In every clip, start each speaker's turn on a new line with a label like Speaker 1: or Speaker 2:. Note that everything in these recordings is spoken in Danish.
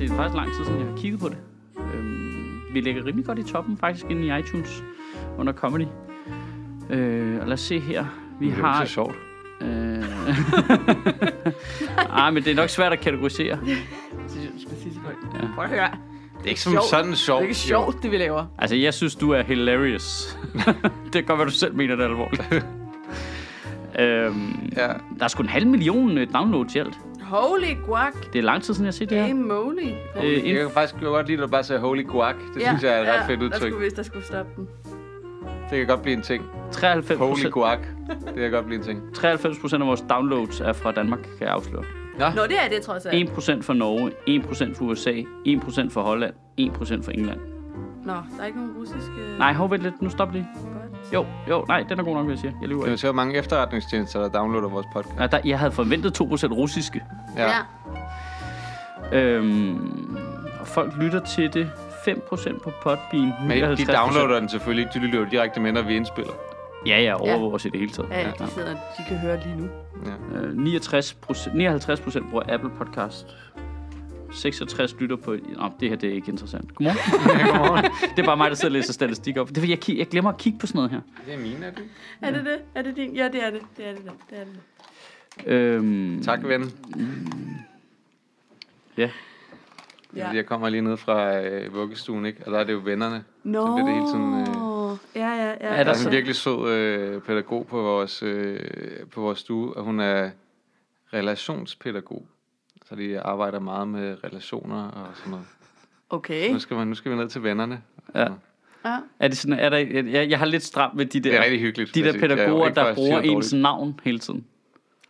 Speaker 1: det er faktisk lang tid siden, jeg har kigget på det. Øhm, vi ligger rimelig godt i toppen, faktisk, inde i iTunes under comedy. Øh, og lad os se her. Vi
Speaker 2: Det er
Speaker 1: har...
Speaker 2: så sjovt.
Speaker 1: Øh... Ej, men det er nok svært at kategorisere. Ja.
Speaker 3: Prøv at høre.
Speaker 2: Det er ikke som sådan
Speaker 3: Det
Speaker 2: sjovt.
Speaker 3: er ikke sjovt, det vi laver.
Speaker 1: Altså, jeg synes, du er hilarious. det kan godt være, du selv mener det alvorligt. øhm,
Speaker 2: Ja.
Speaker 1: Der er sgu en halv million øh, downloads i alt.
Speaker 3: Holy guac.
Speaker 1: Det er lang tid siden, jeg har set det her.
Speaker 3: Hey moly.
Speaker 1: Øh,
Speaker 2: Jeg kan faktisk godt lide, at du bare siger holy guac. Det synes jeg er et ret fedt
Speaker 3: Der
Speaker 2: udtryk.
Speaker 3: skulle, hvis der skulle stoppe den.
Speaker 2: Det kan godt blive en ting.
Speaker 1: 93
Speaker 2: Holy guac. Det kan godt blive en ting.
Speaker 1: 93 procent af vores downloads er fra Danmark, kan jeg afsløre.
Speaker 3: Nå, det er det trods alt.
Speaker 1: 1 procent fra Norge, 1 procent fra USA, 1 procent fra Holland, 1 procent fra England.
Speaker 3: Nå, der er ikke nogen russiske...
Speaker 1: Nej, hov, vent lidt. Nu stop lige. Jo, jo, nej, den er god nok, vil jeg sige. Jeg lyver
Speaker 2: Det
Speaker 1: ikke.
Speaker 2: er så mange efterretningstjenester, der downloader vores podcast.
Speaker 1: Nej, der, jeg havde forventet 2 procent russiske.
Speaker 2: Ja.
Speaker 3: Ja.
Speaker 1: Øhm, og folk lytter til det 5 procent på Podbean.
Speaker 2: Men de
Speaker 1: 59%.
Speaker 2: downloader den selvfølgelig ikke. De lytter jo direkte med, når vi indspiller.
Speaker 1: Ja, ja, overvåger os i det hele taget.
Speaker 3: Ja, de sidder, de kan høre lige nu.
Speaker 2: Ja.
Speaker 1: Øh, 69 procent, 59 procent bruger Apple Podcast. 66 lytter på... Nå, det her det er ikke interessant. Godmorgen. det er bare mig, der sidder og læser statistik op. Det er, jeg, jeg glemmer at kigge på sådan noget her.
Speaker 2: Det er mine, er det?
Speaker 3: Er det det? Er det din? Ja, det er det. Det er det. Det er det.
Speaker 1: Øhm,
Speaker 2: Tak, ven.
Speaker 1: Ja.
Speaker 2: Ja. Jeg kommer lige ned fra øh, vuggestuen, ikke? Og der er det jo vennerne.
Speaker 3: Nå.
Speaker 2: Så bliver det hele tiden... Øh,
Speaker 3: Ja, ja, ja.
Speaker 1: Er
Speaker 2: der
Speaker 1: der
Speaker 2: er
Speaker 1: så-
Speaker 2: en virkelig sød øh, pædagog på vores, øh, på vores stue, og hun er relationspædagog. Så de arbejder meget med relationer og sådan noget.
Speaker 3: Okay.
Speaker 2: Nu skal, man, nu skal vi ned til vennerne.
Speaker 1: Ja.
Speaker 3: Ja.
Speaker 1: Er det sådan, er der, jeg, jeg har lidt stramt med de der,
Speaker 2: Det er rigtig hyggeligt.
Speaker 1: de der
Speaker 2: er
Speaker 1: pædagoger,
Speaker 2: ikke
Speaker 1: der bruger ens navn hele tiden.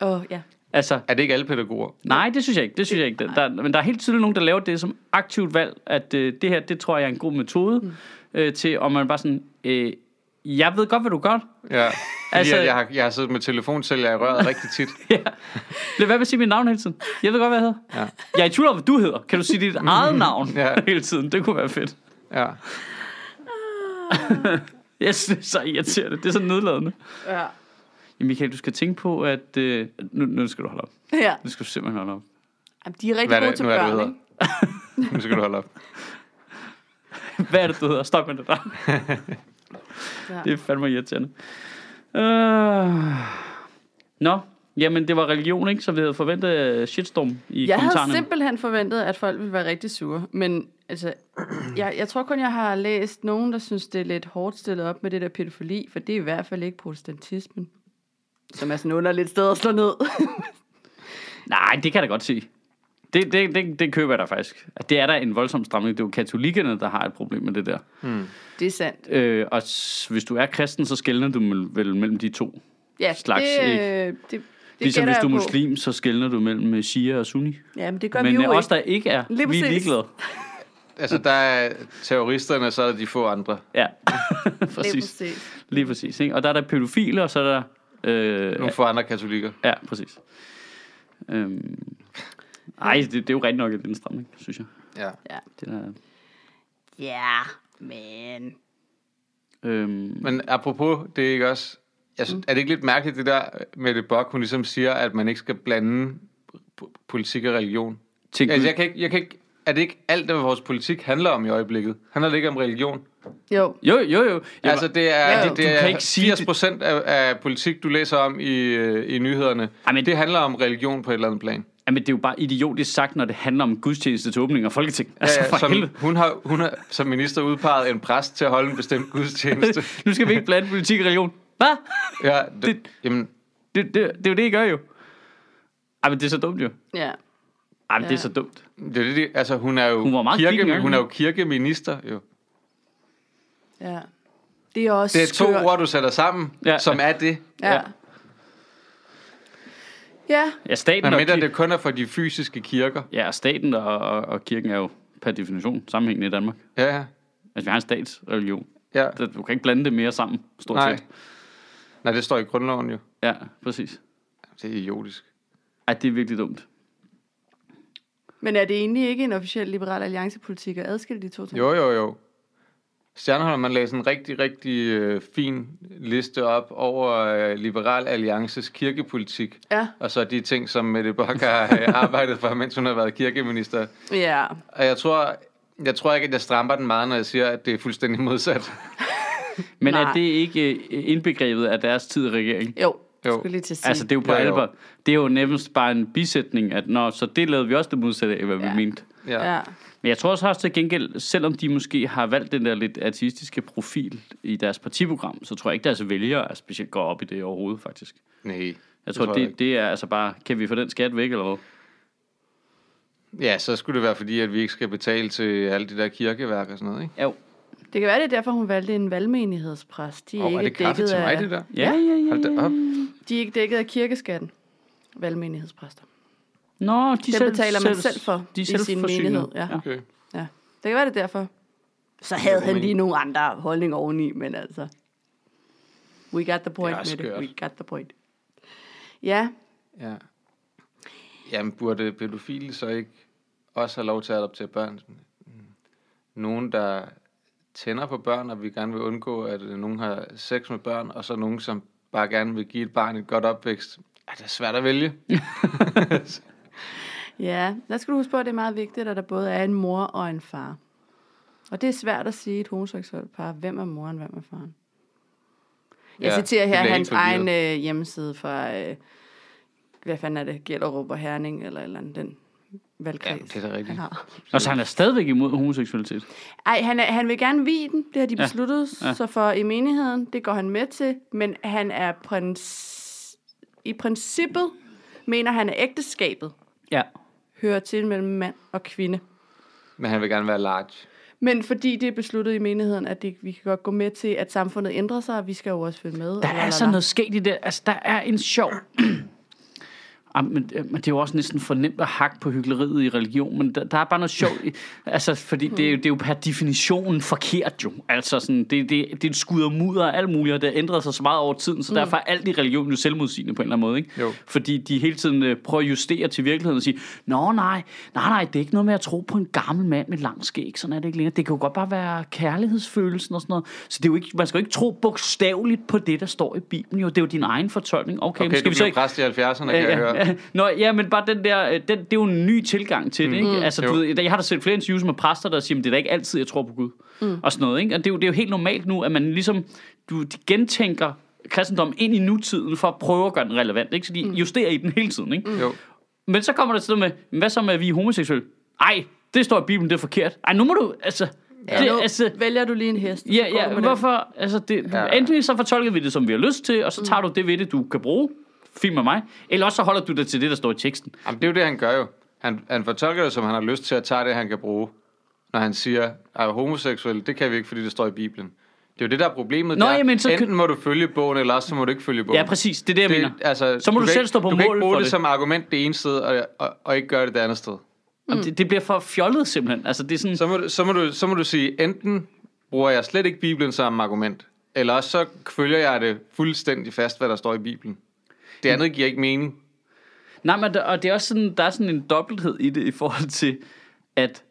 Speaker 3: Åh, oh, ja.
Speaker 1: Altså,
Speaker 2: Er det ikke alle pædagoger?
Speaker 1: nej, det synes jeg ikke. Det synes jeg ikke. Der, men der er helt tydeligt nogen, der laver det som aktivt valg, at øh, det her, det tror jeg er en god metode mm. øh, til, om man bare sådan, øh, jeg ved godt, hvad du gør.
Speaker 2: Ja. Fordi
Speaker 1: Altså-
Speaker 2: jeg, jeg, har, jeg har siddet med telefonsælger i røret rigtig tit.
Speaker 1: ja. Lad være med at sige mit navn hele tiden. Jeg ved godt, hvad jeg hedder.
Speaker 2: Ja.
Speaker 1: Jeg er i tvivl om, hvad du hedder. Kan du sige dit eget navn
Speaker 2: Ja.
Speaker 1: hele tiden? Det kunne være fedt.
Speaker 2: Ja.
Speaker 1: Jeg synes, det er så irriterende. Det er så nedladende.
Speaker 3: Ja.
Speaker 1: Ja, Michael, du skal tænke på, at... Øh, nu, nu skal du holde op.
Speaker 3: Ja.
Speaker 1: Nu skal du simpelthen holde op.
Speaker 3: Jamen, de er rigtig
Speaker 2: Hvad er
Speaker 3: gode
Speaker 2: det,
Speaker 3: til
Speaker 2: det,
Speaker 3: børn,
Speaker 2: du
Speaker 3: ikke?
Speaker 2: Nu skal du holde op.
Speaker 1: Hvad er det, du hedder? Stop med det der.
Speaker 3: Ja.
Speaker 1: Det er fandme irriterende. Øh... Nå, jamen det var religion, ikke? Så vi havde forventet øh, shitstorm i
Speaker 3: Jeg havde
Speaker 1: kommentarerne.
Speaker 3: simpelthen forventet, at folk ville være rigtig sure. Men altså, jeg, jeg tror kun, jeg har læst nogen, der synes, det er lidt hårdt stillet op med det der pædofili, for det er i hvert fald ikke protestantismen. Som er sådan under lidt sted at slå ned.
Speaker 1: Nej, det kan jeg da godt sige. Det, det, det, det køber jeg da faktisk. At det er der en voldsom stramning. Det er jo katolikkerne, der har et problem med det der.
Speaker 3: det er sandt.
Speaker 1: Øh, og hvis du er kristen, så skældner du vel- mellem de to.
Speaker 3: Ja,
Speaker 1: slags,
Speaker 3: det,
Speaker 1: ikke?
Speaker 3: øh, det, det
Speaker 1: ligesom hvis du er muslim, så skældner du mellem øh, shia og sunni.
Speaker 3: Ja, men det gør
Speaker 1: Men
Speaker 3: vi jo
Speaker 1: øh, os, der ikke er,
Speaker 3: Lige
Speaker 1: vi er ligeglade.
Speaker 2: Altså, der er terroristerne, så er der de få andre.
Speaker 1: Ja,
Speaker 3: Lige
Speaker 1: præcis.
Speaker 3: præcis.
Speaker 1: Lige præcis. Ikke? Og der er der pædofile, og så er der... Øh,
Speaker 2: Nogle få andre katolikker.
Speaker 1: Ja, præcis. Øhm, ej, det, det er jo rigtig nok en indstramning, synes jeg.
Speaker 2: Ja.
Speaker 1: Det der,
Speaker 3: Ja, men...
Speaker 1: øhm,
Speaker 2: Men apropos, det er ikke også... Jeg synes, er det ikke lidt mærkeligt, det der med det Bok, hun ligesom siger, at man ikke skal blande po- politik og religion?
Speaker 1: tænk,
Speaker 2: Altså, jeg kan ikke, jeg kan ikke, er det ikke alt, hvad vores politik handler om i øjeblikket? Handler det ikke om religion?
Speaker 3: Jo,
Speaker 1: jo, jo, jo.
Speaker 2: Altså, det er,
Speaker 3: Ja,
Speaker 2: det,
Speaker 1: du
Speaker 2: det
Speaker 1: kan
Speaker 2: er
Speaker 1: ikke sige
Speaker 2: 80 procent af, af politik, du læser om i, øh, i nyhederne.
Speaker 1: Ej, men-
Speaker 2: det handler om religion på et eller andet plan.
Speaker 1: Jamen, det er jo bare idiotisk sagt, når det handler om gudstjeneste til åbning af Folketing.
Speaker 2: Ja,
Speaker 1: Altså,
Speaker 2: ja,
Speaker 1: for
Speaker 2: som,
Speaker 1: helvede.
Speaker 2: hun, har, hun har som minister udpeget en præst til at holde en bestemt gudstjeneste.
Speaker 1: Nu skal vi ikke blande politik og religion. Hvad?
Speaker 2: ja, det,
Speaker 1: Det-
Speaker 2: jamen,
Speaker 1: Det, det, det er jo det, I gør jo. Ej, men det er så dumt jo.
Speaker 3: ja.
Speaker 1: Ej, men det er
Speaker 3: Ja.
Speaker 1: så dumt.
Speaker 2: det er det, det, altså hun er jo
Speaker 1: Hun var meget
Speaker 2: kirke,
Speaker 1: engang.
Speaker 2: hun er jo kirkeminister, jo.
Speaker 3: Ja. Det er også
Speaker 2: Det er to
Speaker 3: skørt.
Speaker 2: ord, du sætter sammen,
Speaker 1: Ja.
Speaker 2: ja. som er det.
Speaker 3: Ja.
Speaker 1: Ja.
Speaker 3: Ja,
Speaker 1: Ja, staten,
Speaker 2: Men
Speaker 1: og,
Speaker 2: mindre
Speaker 1: kir-
Speaker 2: det kun er for de fysiske kirker.
Speaker 1: ja, og staten og, og, og kirken er jo per definition sammenhængende i Danmark.
Speaker 2: Ja, ja.
Speaker 1: Altså, vi har en statsreligion.
Speaker 2: ja.
Speaker 1: Så Du kan ikke blande det mere sammen, stort
Speaker 2: Nej.
Speaker 1: set.
Speaker 2: Nej, det står i grundloven jo.
Speaker 1: Ja, præcis.
Speaker 2: Det er idiotisk.
Speaker 1: Ej, det er virkelig dumt.
Speaker 3: men er det egentlig ikke en officiel liberal alliancepolitik at adskille de to ting?
Speaker 2: Jo, jo, jo. Stjernholm, man lagde sådan en rigtig, rigtig øh, fin liste op over øh, Liberal Alliances kirkepolitik.
Speaker 3: Ja.
Speaker 2: Og så de ting, som Mette Bock har øh, arbejdet for, mens hun har været kirkeminister.
Speaker 3: Ja.
Speaker 2: Og jeg tror, jeg tror ikke, at jeg stramper den meget, når jeg siger, at det er fuldstændig modsat.
Speaker 1: Men
Speaker 3: Nej.
Speaker 1: er det ikke øh, indbegrebet af deres tid i regering?
Speaker 3: Jo,
Speaker 2: Jo.
Speaker 3: skulle lige til at sige.
Speaker 1: Altså, det er jo på
Speaker 2: jo.
Speaker 1: alvor. Det er jo nærmest bare en bisætning, at nå, så det lavede vi også det modsatte af, hvad ja.
Speaker 3: Ja.
Speaker 1: vi mente.
Speaker 2: Ja.
Speaker 3: Ja.
Speaker 1: Men jeg tror også, også til gengæld, selvom de måske har valgt den der lidt ateistiske profil i deres partiprogram, så tror jeg ikke, deres vælgere er specielt går op i det overhovedet, faktisk.
Speaker 2: Nej.
Speaker 1: Jeg tror,
Speaker 2: tror
Speaker 1: det,
Speaker 2: jeg
Speaker 1: det, det er altså bare, kan vi få den skat væk, eller hvad?
Speaker 2: Ja, så skulle det være fordi, at vi ikke skal betale til alle de der kirkeværk og sådan noget, ikke?
Speaker 1: Jo.
Speaker 3: Det kan være, det er derfor, hun valgte en valgmenighedspræst. De er,
Speaker 2: Og er
Speaker 3: ikke
Speaker 2: det kaffe til mig,
Speaker 3: af,
Speaker 2: det der?
Speaker 1: Ja, ja, ja.
Speaker 2: Hold da op.
Speaker 3: De er ikke dækket af kirkeskatten. Valgmenighedspræster.
Speaker 1: Nå, de
Speaker 3: Det
Speaker 1: selv,
Speaker 3: betaler man selv for
Speaker 1: de
Speaker 3: i
Speaker 1: selv
Speaker 3: sin menighed, ja.
Speaker 2: Okay.
Speaker 3: Ja. Det kan være, det er derfor. Så havde han lige nogle andre holdninger oveni, men altså... We got the point
Speaker 2: Det er
Speaker 3: med det. We got the point. Ja,
Speaker 2: Ja. Jamen, burde pædofile så ikke også have lov til at adoptere børn? Nogen, der tænder på børn, og vi gerne vil undgå, at øh, nogen har sex med børn, og så nogen, som bare gerne vil give et barn et godt opvækst. Ja, det er svært at vælge.
Speaker 3: ja. Der skal du huske på, at det er meget vigtigt, at der både er en mor og en far. Og det er svært at sige i et homoseksuelt par, hvem er moren, hvem er faren. Jeg
Speaker 2: Ja,
Speaker 3: citerer her hans egen øh, hjemmeside fra, øh, hvad fanden er det, Gellerup og Herning, eller, eller andet, den valgkreds,
Speaker 2: Ja, det er da rigtigt.
Speaker 3: han har.
Speaker 1: Og så han er stadigvæk imod homoseksualitet.
Speaker 3: Ej, han, er, han vil gerne vide den, det har de besluttet,
Speaker 1: ja.
Speaker 3: ja. så for i menigheden, det går han med til, men han er prins, i princippet, mener han, at ægteskabet
Speaker 1: Ja.
Speaker 3: Hører til mellem mand og kvinde.
Speaker 2: Men han vil gerne være large.
Speaker 3: Men fordi det er besluttet i menigheden, at det, vi kan godt gå med til, at samfundet ændrer sig, og vi skal jo også følge med.
Speaker 1: Der er sådan noget sket i det. Altså, der er en sjov... Men, øh, men det er jo også næsten for nemt at hakke på hyggeleriet i religion, men der, der er bare noget sjovt. Altså, fordi det er, jo, det er jo per definition forkert jo. Altså, sådan, det, det, det er et skud og mudder og alt muligt, og det har ændret sig så meget over tiden, så mm. derfor er alt i religion jo selvmodsigende på en eller anden måde. Ikke?
Speaker 2: Jo.
Speaker 1: Fordi de hele tiden øh, prøver at justere til virkeligheden og sige, Nå nej, nej, nej, det er ikke noget med at tro på en gammel mand med lang skæg, sådan er det ikke længere. Det kan jo godt bare være kærlighedsfølelsen og sådan noget. Så det er jo ikke, man skal jo ikke tro bogstaveligt på det, der står i Bibelen. Jo, det er jo din egen fortolkning. Okay,
Speaker 2: Okay,
Speaker 1: skal vi så ikke...
Speaker 2: præst i 70'erne, kan
Speaker 1: Ja,
Speaker 2: jeg høre.
Speaker 1: Nå, ja, men bare den der, øh, den, det er jo en ny tilgang til det, ikke? Altså, du
Speaker 2: Jo.
Speaker 1: ved, jeg har da set flere interviews med præster, der siger, det er da ikke altid, jeg tror på Gud. Mm. Og sådan noget, ikke? Og det er, jo, det er jo helt normalt nu, at man ligesom, du gentænker kristendommen ind i nutiden, for at prøve at gøre den relevant, ikke? Så de justerer i den hele tiden, ikke?
Speaker 2: Jo.
Speaker 1: Men så kommer der noget med, hvad så med, at vi er homoseksuelle? Ej, det står i Bibelen, det er forkert. Ej, nu må du, altså...
Speaker 3: Ja,
Speaker 1: det, altså
Speaker 3: vælger du lige en hest.
Speaker 1: Ja, ja,
Speaker 3: den.
Speaker 1: hvorfor? Altså, det,
Speaker 2: Ja.
Speaker 1: Enten så fortolker vi det, som vi har lyst til, og så tager du det ved det, du kan bruge. Fint med mig. Eller også så holder du dig til det, der står i teksten.
Speaker 2: Jamen, det er jo det, han gør jo. Han, han fortolker det, som han har lyst til at tage det, han kan bruge. Når han siger, at homoseksuel, det kan vi ikke, fordi det står i Bibelen. Det er jo det, der er problemet.
Speaker 1: Nå,
Speaker 2: der.
Speaker 1: jamen, så
Speaker 2: Enten må du følge bogen, eller også så må du ikke følge bogen.
Speaker 1: Ja, præcis. Det er det, jeg
Speaker 2: det,
Speaker 1: mener.
Speaker 2: altså,
Speaker 1: Så må du
Speaker 2: kan
Speaker 1: selv
Speaker 2: ikke-
Speaker 1: stå på
Speaker 2: Du kan
Speaker 1: mål
Speaker 2: ikke bruge
Speaker 1: for
Speaker 2: det,
Speaker 1: det.
Speaker 2: som argument det ene sted, og, og, og ikke gøre det det andet sted.
Speaker 1: Mm. Det, det bliver for fjollet simpelthen. Altså, det er sådan...
Speaker 2: Så må, du, så, må du, så må du sige, enten bruger jeg slet ikke Bibelen som argument, eller også så følger jeg det fuldstændig fast, hvad der står i Bibelen. Det andet giver ikke mening.
Speaker 1: Nej, men der, og det er også sådan, der er sådan en dobbelthed i det, i forhold til, at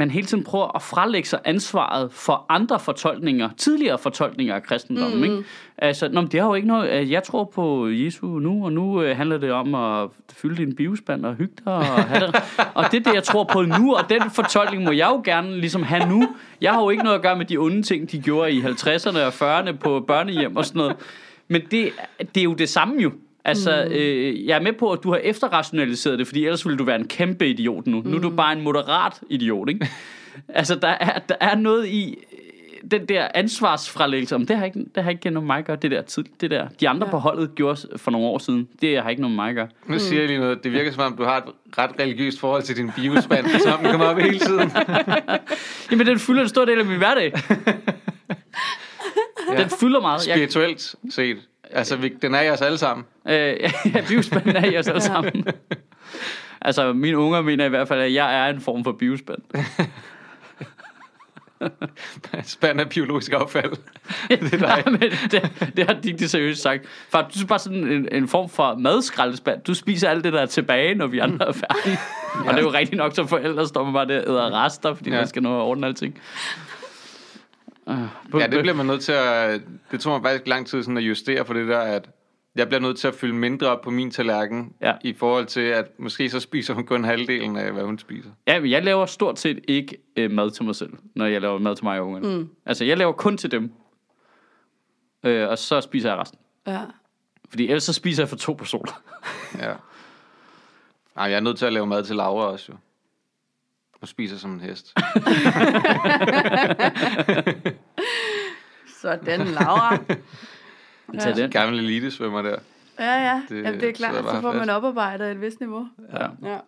Speaker 1: man hele tiden prøver at frelægge sig ansvaret for andre fortolkninger, tidligere fortolkninger af kristendommen. Mm. Ikke? Altså, nå, men det har jo ikke noget... Jeg tror på Jesu nu, og nu øh, handler det om at fylde din bivspand og hygge dig. Og, have det. og det er det, jeg tror på nu, og den fortolkning må jeg jo gerne ligesom have nu. Jeg har jo ikke noget at gøre med de onde ting, de gjorde i 50'erne og 40'erne på børnehjem og sådan noget. Men det, det er jo det samme jo. Altså, mm. øh, jeg er med på, at du har efterrationaliseret det, fordi ellers ville du være en kæmpe idiot nu. Mm. Nu er du bare en moderat idiot, ikke? altså, der er, der er noget i øh, den der ansvarsfralæggelse, om det har ikke, det har ikke noget med mig at gøre, det der, tid, det der. De andre ja. På holdet gjorde for nogle år siden, det har ikke noget med mig at gøre.
Speaker 2: Nu siger jeg lige noget. Det virker som om, du har et ret religiøst forhold til din bibelspand, som om den kommer op hele tiden.
Speaker 1: Jamen, den fylder en stor del af min hverdag.
Speaker 2: Ja.
Speaker 1: Den fylder meget. Jeg,
Speaker 2: Spirituelt set. Altså, vi, den er i os alle sammen.
Speaker 1: øh, ja, bivspanden er i os alle sammen. altså, mine unger mener i hvert fald, at jeg er en form for bivspand.
Speaker 2: Spand af biologisk affald. det er dig.
Speaker 1: Nej, men det, det har Digte seriøst sagt. For du er bare sådan en, en form for madskraldespand. Du spiser alt det, der er tilbage, når vi andre er færdige. Og det er jo rigtigt nok, så forældre står man bare der og æder rester, fordi
Speaker 2: Ja.
Speaker 1: ja. man skal nå at ordne alting. Uh,
Speaker 2: Ja, det bliver man nødt til at... Det tog mig faktisk lang tid sådan at justere for det der, at jeg bliver nødt til at fylde mindre op på min tallerken,
Speaker 1: Ja.
Speaker 2: i forhold til, at måske så spiser hun kun halvdelen af, hvad hun spiser.
Speaker 1: Ja, men jeg laver stort set ikke øh, mad til mig selv, når jeg laver mad til mig og ungerne. Mm. Altså, jeg laver kun til dem. Øh, og så spiser jeg resten.
Speaker 3: Ja.
Speaker 1: Fordi ellers så spiser jeg for to personer.
Speaker 2: Ja. Ej, jeg er nødt til at lave mad til Laura også, jo. Hun spiser som en hest.
Speaker 3: Sådan, Laura.
Speaker 1: Tag den.
Speaker 2: Gammel elitesvømmer der.
Speaker 3: Ja, ja.
Speaker 2: Det
Speaker 3: Det, Jamen, det er klart,
Speaker 2: bare
Speaker 3: så får man
Speaker 2: fast.
Speaker 3: oparbejdet et vist niveau.
Speaker 1: Ja.
Speaker 3: Ja.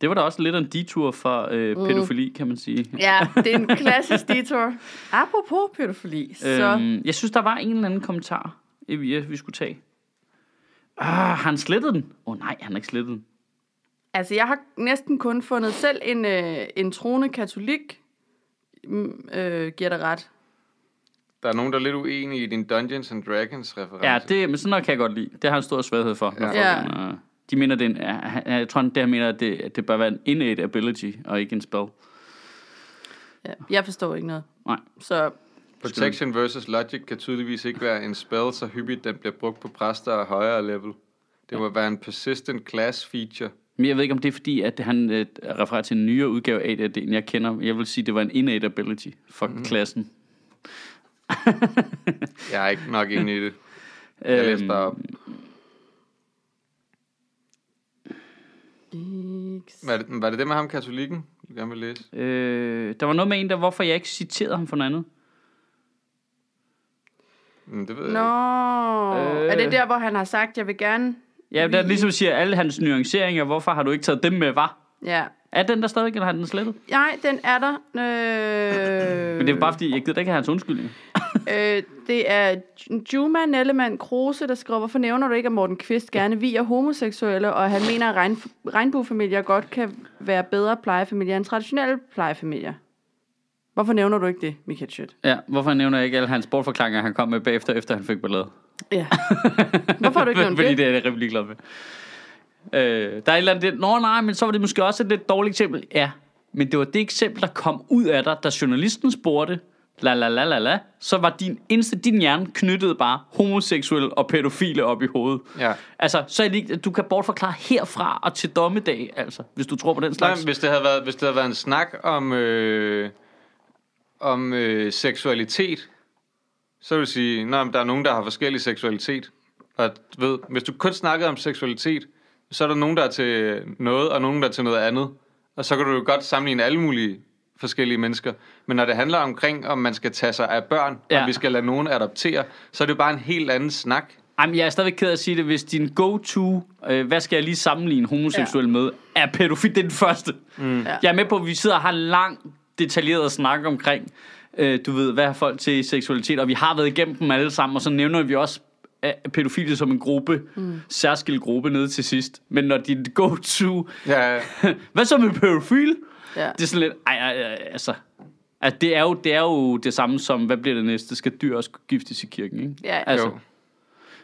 Speaker 1: Det var da også lidt en detur for øh, pædofili, kan man sige.
Speaker 3: ja, det er en klassisk detour. Apropos pædofili, så...
Speaker 1: Øhm, jeg synes, der var en eller anden kommentar, øh, vi, vi skulle tage. Ah, har han slettet den? Åh oh, nej, han har ikke slettet den.
Speaker 3: Altså, jeg har næsten kun fundet selv en, øh, en troende katolik, mm, øh, giver dig ret.
Speaker 2: Der er nogen, der er lidt uenige i din Dungeons and Dragons reference.
Speaker 1: Ja, det, men sådan noget kan jeg godt lide. Det har han stor svaghed for. når
Speaker 2: Ja.
Speaker 1: folk,
Speaker 3: Ja.
Speaker 1: øh, de mener, det er en, ja, jeg tror, det han mener, at det, at det bør være en innate ability, og ikke en spell.
Speaker 3: Ja, jeg forstår ikke noget.
Speaker 1: Nej.
Speaker 3: Så
Speaker 2: Protection versus Logic kan tydeligvis ikke være en spell, så hyppigt den bliver brugt på præster af højere level. Det må være en persistent class feature.
Speaker 1: Men jeg ved ikke, om det er fordi, at han øh, refererer til en nyere udgave af det, end jeg kender. Jeg vil sige, det var en innate ability for mm. klassen.
Speaker 2: Jeg er ikke nok inde i det. Jeg læste bare op. Var det, var det det med ham katolikken, du gerne vil læse?
Speaker 1: Øh, der var noget med en, der hvorfor jeg ikke citerede ham for noget andet.
Speaker 2: Mm, det ved jeg
Speaker 3: Nå,
Speaker 1: Øh.
Speaker 3: er det der, hvor han har sagt, jeg vil gerne...
Speaker 1: Ja, der ligesom siger alle hans nuanceringer, hvorfor har du ikke taget dem med, var?
Speaker 3: Ja.
Speaker 1: Er den der stadig, eller har den slettet?
Speaker 3: Nej, den er der. Øh,
Speaker 1: Men det er bare fordi, jeg gider ikke have hans undskyldning.
Speaker 3: øh, det er Juma Nellemann Kruse, der skriver, hvorfor nævner du ikke, at Morten Kvist gerne viger homoseksuelle, og han mener, at regn, regnbuefamilier godt kan være bedre plejefamilier end traditionelle plejefamilier? Hvorfor nævner du ikke det, Michael Schødt?
Speaker 1: Ja, hvorfor nævner jeg ikke alle hans bortforklaringer, han kom med bagefter, efter han fik ballade?
Speaker 3: Ja. Hvorfor har du ikke nævnt
Speaker 1: Fordi
Speaker 3: det?
Speaker 1: det er jeg rimelig glad med. Øh, der er et eller andet, det, nå nej, men så var det måske også et lidt dårligt eksempel. Ja, men det var det eksempel, der kom ud af dig, da journalisten spurgte, la la la la la, så var din, eneste, din hjerne knyttet bare homoseksuelle og pædofile op i hovedet.
Speaker 2: Ja.
Speaker 1: Altså, så er det ikke, du kan bortforklare herfra og til dommedag, altså, hvis du tror på den
Speaker 2: Nej,
Speaker 1: slags.
Speaker 2: men hvis det havde været, hvis det havde været en snak om, øh, om øh, seksualitet, så vil jeg sige, nej, der er nogen, der har forskellig seksualitet. Og du ved, hvis du kun snakkede om seksualitet, så er der nogen, der er til noget, og nogen, der er til noget andet. Og så kan du jo godt sammenligne alle mulige forskellige mennesker. Men når det handler omkring, om man skal tage sig af børn, ja. Og vi skal lade nogen adoptere, så er det jo bare en helt anden snak.
Speaker 1: Jamen, jeg er stadigvæk ked af at sige det. Hvis din go-to, øh, hvad skal jeg lige sammenligne homoseksuel ja. med, er pædofil, det er den første. Mm.
Speaker 3: Ja.
Speaker 1: Jeg er med på, at vi sidder og har lang, detaljeret snak omkring, øh, du ved, hvad har folk til seksualitet, og vi har været igennem dem alle sammen, og så nævner vi også øh, pædofile som en gruppe, mm. særskilt gruppe nede til sidst. Men når din go-to,
Speaker 2: Ja,
Speaker 1: hvad så med pædofil?
Speaker 3: Ja.
Speaker 1: Det er sådan lidt, ej, ej, ej altså... Altså, det er, jo, det er jo det samme som, hvad bliver det næste? Skal dyr også giftes i kirken, ikke?
Speaker 3: Ja.
Speaker 1: Altså,
Speaker 2: jo.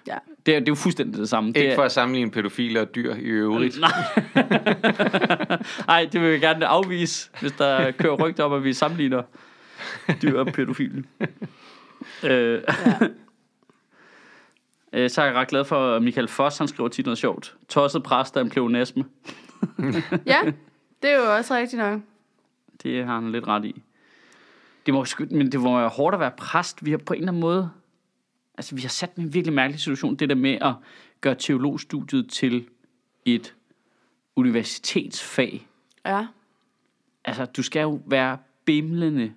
Speaker 3: Ja.
Speaker 1: det, er, det er jo fuldstændig det samme. det
Speaker 2: Ikke
Speaker 1: er,
Speaker 2: for at sammenligne pædofile og dyr i øvrigt.
Speaker 1: Nej. Ej, det vil jeg gerne afvise, hvis der kører rygter om, at vi sammenligner dyr og pædofile. øh, øh, så er jeg ret glad for, at Michael Foss, han skriver tit noget sjovt. Tosset præst er en pleonasme.
Speaker 3: ja, det er jo også rigtigt nok.
Speaker 1: Det har han lidt ret i. Det må, men det må være hårdt at være præst. Vi har på en eller anden måde... Altså, vi har sat en virkelig mærkelig situation. Det der med at gøre teologstudiet til et universitetsfag.
Speaker 3: Ja.
Speaker 1: Altså, du skal jo være bimlende,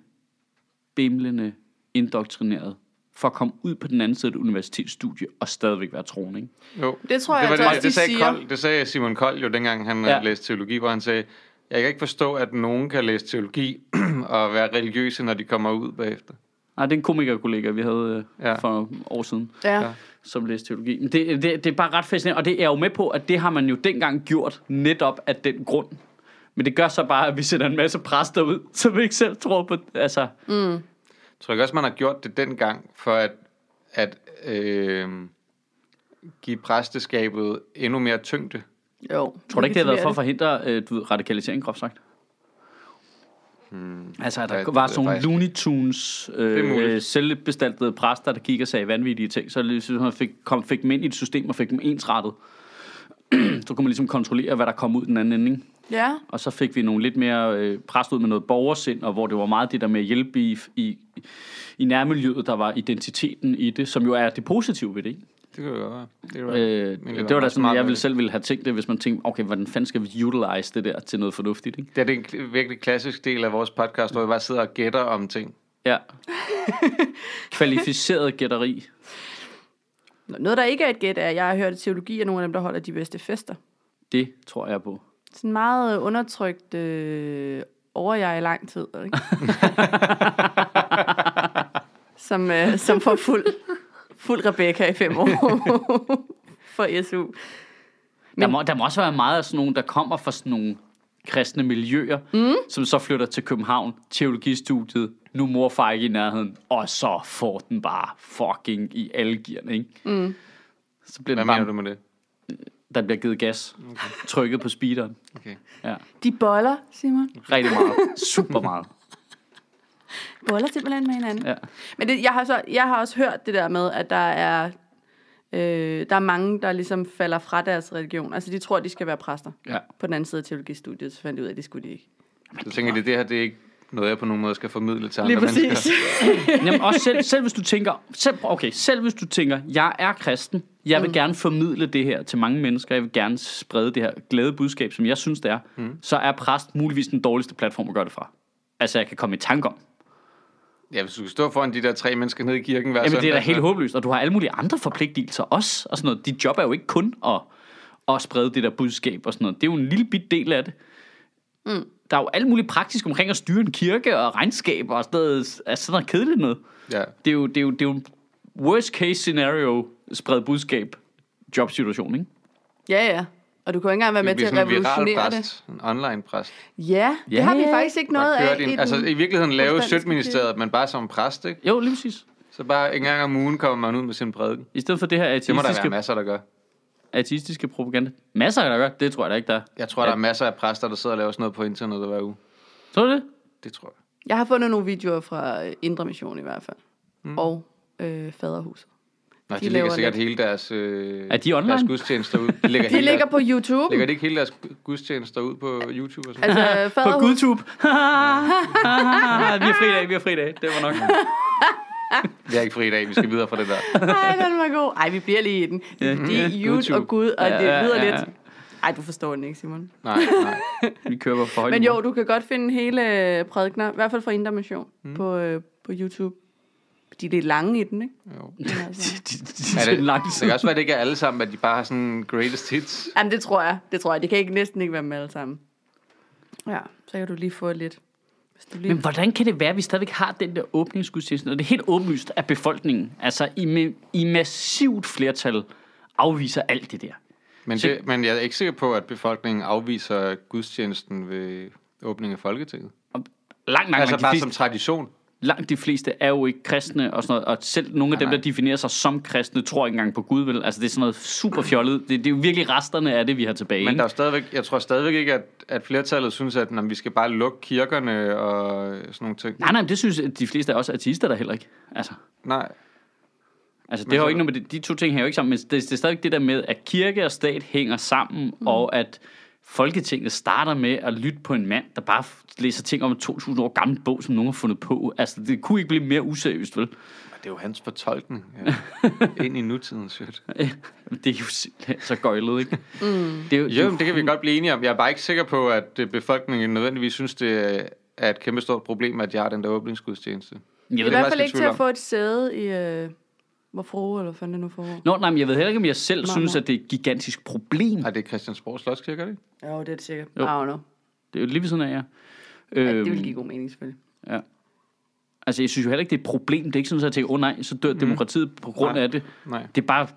Speaker 1: bimlende indoktrineret for at komme ud på den anden side af et universitetsstudie og stadigvæk være troende, ikke?
Speaker 2: Jo.
Speaker 3: Det tror jeg
Speaker 2: det,
Speaker 3: altså
Speaker 2: det, det, sagde. Kold, det sagde Simon Kold jo, dengang han
Speaker 1: Ja.
Speaker 2: læste teologi, hvor han sagde, jeg kan ikke forstå, at nogen kan læse teologi og være religiøse, når de kommer ud bagefter.
Speaker 1: Nej, det er en komikerkollega, vi havde ja.
Speaker 2: Ja.
Speaker 1: for år siden,
Speaker 3: Ja.
Speaker 1: Som læste teologi. Men det, det, det er bare ret fascinerende, og det er jo med på, at det har man jo dengang gjort netop af den grund. Men det gør så bare, at vi sætter en masse præster ud, som ikke selv tror på... Altså,
Speaker 2: Jeg tror ikke også, man har gjort det dengang, for at, at øh, give præsteskabet endnu mere tyngde.
Speaker 3: Jo.
Speaker 1: Tror du ikke, det har været for at forhindre øh, du ved, radikalisering, groft sagt?
Speaker 2: Hmm.
Speaker 1: Altså, at der
Speaker 2: Ja,
Speaker 1: var sådan nogle Looney Tunes, øh, selvbestaltede præster, der kigger og sagde vanvittige ting, så ligesom fik, kom, fik dem ind i et system og fik dem ensrettet. så kunne man ligesom kontrollere, hvad der kom ud den anden ende. Ikke?
Speaker 3: Ja,
Speaker 1: Og så fik vi nogle lidt mere øh, pres ud med noget borgersind, og hvor det var meget det der med at hjælpe i, i, i nærmiljøet, der var identiteten i det, som jo er det positive ved det. Ikke?
Speaker 2: Det kan jo godt være. Det, kan være.
Speaker 1: Øh, det, det var da sådan, jeg ville selv ville have tænkt det, hvis man tænkte, okay, hvordan fanden skal vi utilize det der til noget fornuftigt, ikke?
Speaker 2: Det er en virkelig klassisk del af vores podcast, hvor vi bare sidder og gætter om ting.
Speaker 1: Ja. Kvalificeret gætteri.
Speaker 3: Noget der ikke er et gæt er, at jeg har hørt, at teologi er nogle af dem, der holder de bedste fester.
Speaker 1: Det tror jeg på.
Speaker 3: Sådan meget øh, undertrykt øh, over jeg i lang tid. Ikke? som, øh, som får fuld, fuld Rebecca i fem år for SU.
Speaker 1: Men... Der, må, der må også være meget af sådan nogle, der kommer fra sådan nogle kristne miljøer, mm. som så flytter til København, teologistudiet, nu mor og far ikke i nærheden, og så får den bare fucking i alle gearne, ikke?
Speaker 3: Mm.
Speaker 1: Så bliver
Speaker 2: Hvad mener
Speaker 1: bare,
Speaker 2: du med det?
Speaker 1: Der bliver givet gas, okay. trykket på speederen.
Speaker 2: Okay.
Speaker 1: Ja,
Speaker 3: De boller, Simon.
Speaker 1: rigtig meget. Super meget.
Speaker 3: Boller simpelthen med hinanden.
Speaker 1: Ja.
Speaker 3: Men det, jeg, har så, jeg har også hørt det der med, at der er, øh, der er mange, der ligesom falder fra deres religion. Altså, de tror, de skal være præster.
Speaker 1: ja.
Speaker 3: På den anden side af teologistudiet, så fandt de ud af, at det skulle de ikke.
Speaker 2: Så tænker de, det her det er ikke noget, jeg på nogen måde skal formidle til
Speaker 3: Lige
Speaker 2: andre
Speaker 3: præcis.
Speaker 2: mennesker.
Speaker 1: Jamen også selv, selv hvis du tænker, selv, okay, selv hvis du tænker, jeg er kristen, jeg vil mm. gerne formidle det her til mange mennesker, jeg vil gerne sprede det her glade budskab, som jeg synes det er, mm. så er præst muligvis den dårligste platform at gøre det fra. Altså jeg kan komme i tanke om.
Speaker 2: Ja, hvis du skal stå foran de der tre mennesker nede i kirken hver
Speaker 1: Jamen det er da
Speaker 2: søndag,
Speaker 1: helt håbløst, og du har alle mulige andre forpligtelser også, og sådan noget. Dit job er jo ikke kun at, at sprede det der budskab og sådan noget. Det er jo en lille bit del af det. Mm. Der er jo alt muligt praktisk omkring at styre en kirke og regnskaber og sådan noget, altså sådan noget kedeligt noget.
Speaker 2: Ja.
Speaker 1: Det er jo, det er jo, det er jo worst case scenario spred budskab jobsituation, ikke?
Speaker 3: Ja, ja. Og du kan jo ikke engang være med til at
Speaker 2: en
Speaker 3: revolutionere det.
Speaker 2: en online præst.
Speaker 3: Ja, det
Speaker 1: Ja,
Speaker 3: har vi faktisk ikke noget af.
Speaker 2: kørt
Speaker 3: i
Speaker 2: altså i virkeligheden lave Sødministeriet, men bare som præst, ikke?
Speaker 1: Jo, lige præcis.
Speaker 2: Så bare en gang om ugen kommer man ud med sin prædiken.
Speaker 1: I stedet for det her
Speaker 2: Det må der være
Speaker 1: ateistiske,
Speaker 2: masser, der gør.
Speaker 1: Ateistiske propaganda. Masser, der gør. Det tror jeg da ikke, der er.
Speaker 2: Jeg tror, der er masser af præster, der sidder og laver sådan noget på internettet hver uge.
Speaker 1: Tror du det?
Speaker 2: Det tror jeg.
Speaker 3: Jeg har fundet nogle videoer fra øh, Indre Mission i hvert fald. Mm. Og øh, Faderhuset.
Speaker 2: Nå,
Speaker 3: De
Speaker 2: de, lægger sikkert
Speaker 3: lidt-
Speaker 2: hele deres, øh,
Speaker 1: Er de online?
Speaker 2: deres gudstjenester ud. De lægger,
Speaker 3: De
Speaker 2: hele
Speaker 3: ligger
Speaker 2: deres,
Speaker 3: på YouTube.
Speaker 2: lægger de ikke hele deres gudstjenester ud på YouTube og sådan
Speaker 3: Altså,
Speaker 1: På
Speaker 3: faderhus,
Speaker 1: YouTube. vi har fri dag, vi har fri dag. Det var nok.
Speaker 2: Det er ikke fri i dag, vi skal videre fra det der.
Speaker 3: Ej, den var god. Ej, vi bliver lige i den. De er
Speaker 2: YouTube.
Speaker 3: og Gud, og
Speaker 1: Ja,
Speaker 3: det
Speaker 1: ja,
Speaker 3: lyder
Speaker 1: ja,
Speaker 3: lidt...
Speaker 1: ja.
Speaker 3: Ej, du forstår den ikke, Simon.
Speaker 2: Nej, nej.
Speaker 1: Vi kører for højt
Speaker 3: Men jo, du kan godt finde hele øh, prædikner, i hvert fald fra Indre Mission, mm. på, øh, på YouTube. De er lidt lange i den, ikke?
Speaker 2: Jo.
Speaker 3: Altså.
Speaker 1: De- de- de-
Speaker 2: Er
Speaker 1: de-
Speaker 2: det,
Speaker 1: lang
Speaker 2: det kan også være, at det ikke er alle sammen, at de bare har sådan greatest hits.
Speaker 3: Jamen, det tror jeg. Det tror jeg. Det kan ikke, næsten ikke være med alle sammen. Ja, så kan du lige få lidt... Lige...
Speaker 1: Men hvordan kan det være, at vi stadigvæk har den der åbningsgudstjeneste? Og det er helt åbenlyst, at befolkningen, altså i, i massivt flertal, afviser alt det der.
Speaker 2: Men,
Speaker 1: Så-
Speaker 2: det, men jeg er ikke sikker på, at befolkningen afviser gudstjenesten ved åbningen af Folketinget.
Speaker 1: Langt, langt,
Speaker 2: Altså
Speaker 1: langt,
Speaker 2: bare
Speaker 1: fleste,
Speaker 2: som tradition.
Speaker 1: Langt de fleste er jo ikke kristne og sådan noget. Og selv nogle af dem, der definerer sig som kristne, tror ikke engang på Gud, vel? Altså det er sådan noget super fjollet. Det, det er jo virkelig resterne af det, vi har tilbage.
Speaker 2: Men der er stadigvæk, jeg tror stadigvæk ikke, at, at flertallet synes, at når vi skal bare lukke kirkerne og sådan nogle ting.
Speaker 1: Nej, nej, men det synes de fleste af os ateister der heller ikke. Altså,
Speaker 2: Nej.
Speaker 1: altså det
Speaker 2: Men
Speaker 1: har jo ikke noget med det. De to ting hænger jo ikke sammen, men det, det er stadig det der med, at kirke og stat hænger sammen, mm. og at Folketinget starter med at lytte på en mand, der bare læser ting om en 2000 år gammel bog, som nogen har fundet på. Altså, det kunne ikke blive mere useriøst, vel?
Speaker 2: Det er jo hans fortolkning. Ja. Ind i nutiden, shit.
Speaker 1: Det er jo simpelthen så gøjlet, ikke? Mm. Det er jo,
Speaker 2: Jo, men det kan vi godt blive enige om. Jeg er bare ikke sikker på, at øh, befolkningen nødvendigvis synes, det er et kæmpe stort problem, at jeg har den der åbningsgudstjeneste.
Speaker 1: Jeg
Speaker 3: I
Speaker 2: det er
Speaker 3: hvert
Speaker 2: faktisk
Speaker 3: fald ikke til at få et sæde i... Øh, hvor fru, eller fanden det nu får.
Speaker 1: Nå, nej, men jeg ved heller ikke, om jeg selv
Speaker 3: Marmor.
Speaker 1: synes, at det er et gigantisk problem.
Speaker 2: Er det Christiansborg Slotskirke, er det ikke?
Speaker 3: Jo, det er det sikkert.
Speaker 1: Jo.
Speaker 3: I don't know.
Speaker 1: Det er jo lige ved siden af, ja.
Speaker 3: Ja, det
Speaker 1: Øhm,
Speaker 3: vil give god mening, selvfølgelig.
Speaker 1: Ja. Altså, jeg synes jo heller ikke, det er et problem. Det er ikke sådan, at jeg tænker, åh oh, nej, så dør demokratiet på grund.
Speaker 2: Nej.
Speaker 1: af det.
Speaker 2: Nej.
Speaker 1: Det er bare,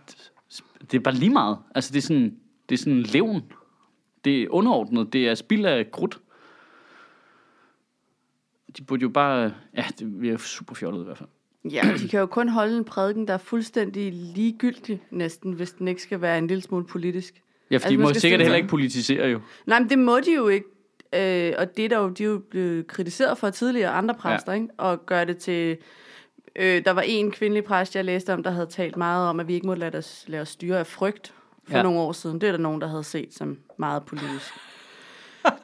Speaker 1: det er bare lige meget. Altså, det er sådan, det er sådan levn. Det er underordnet. Det er spild af krudt. De burde jo bare, ja, det vi er super fjollet i hvert fald.
Speaker 3: Ja, de kan jo kun holde en prædiken, der er fuldstændig ligegyldig næsten, hvis den ikke skal være en lille smule politisk.
Speaker 1: Ja, fordi
Speaker 3: Altså, man
Speaker 1: må sikkert heller ikke politisere jo.
Speaker 3: Nej, men det må de jo ikke. Øh, og det er der jo, de er jo blevet kritiseret for tidligere andre præster, ja. ikke? Og gøre det til... Øh, der var en kvindelig præst, jeg læste om, der havde talt meget om, at vi ikke må lade os, lade os styre af frygt for ja. Nogle år siden. Det er der nogen, der havde set som meget politisk.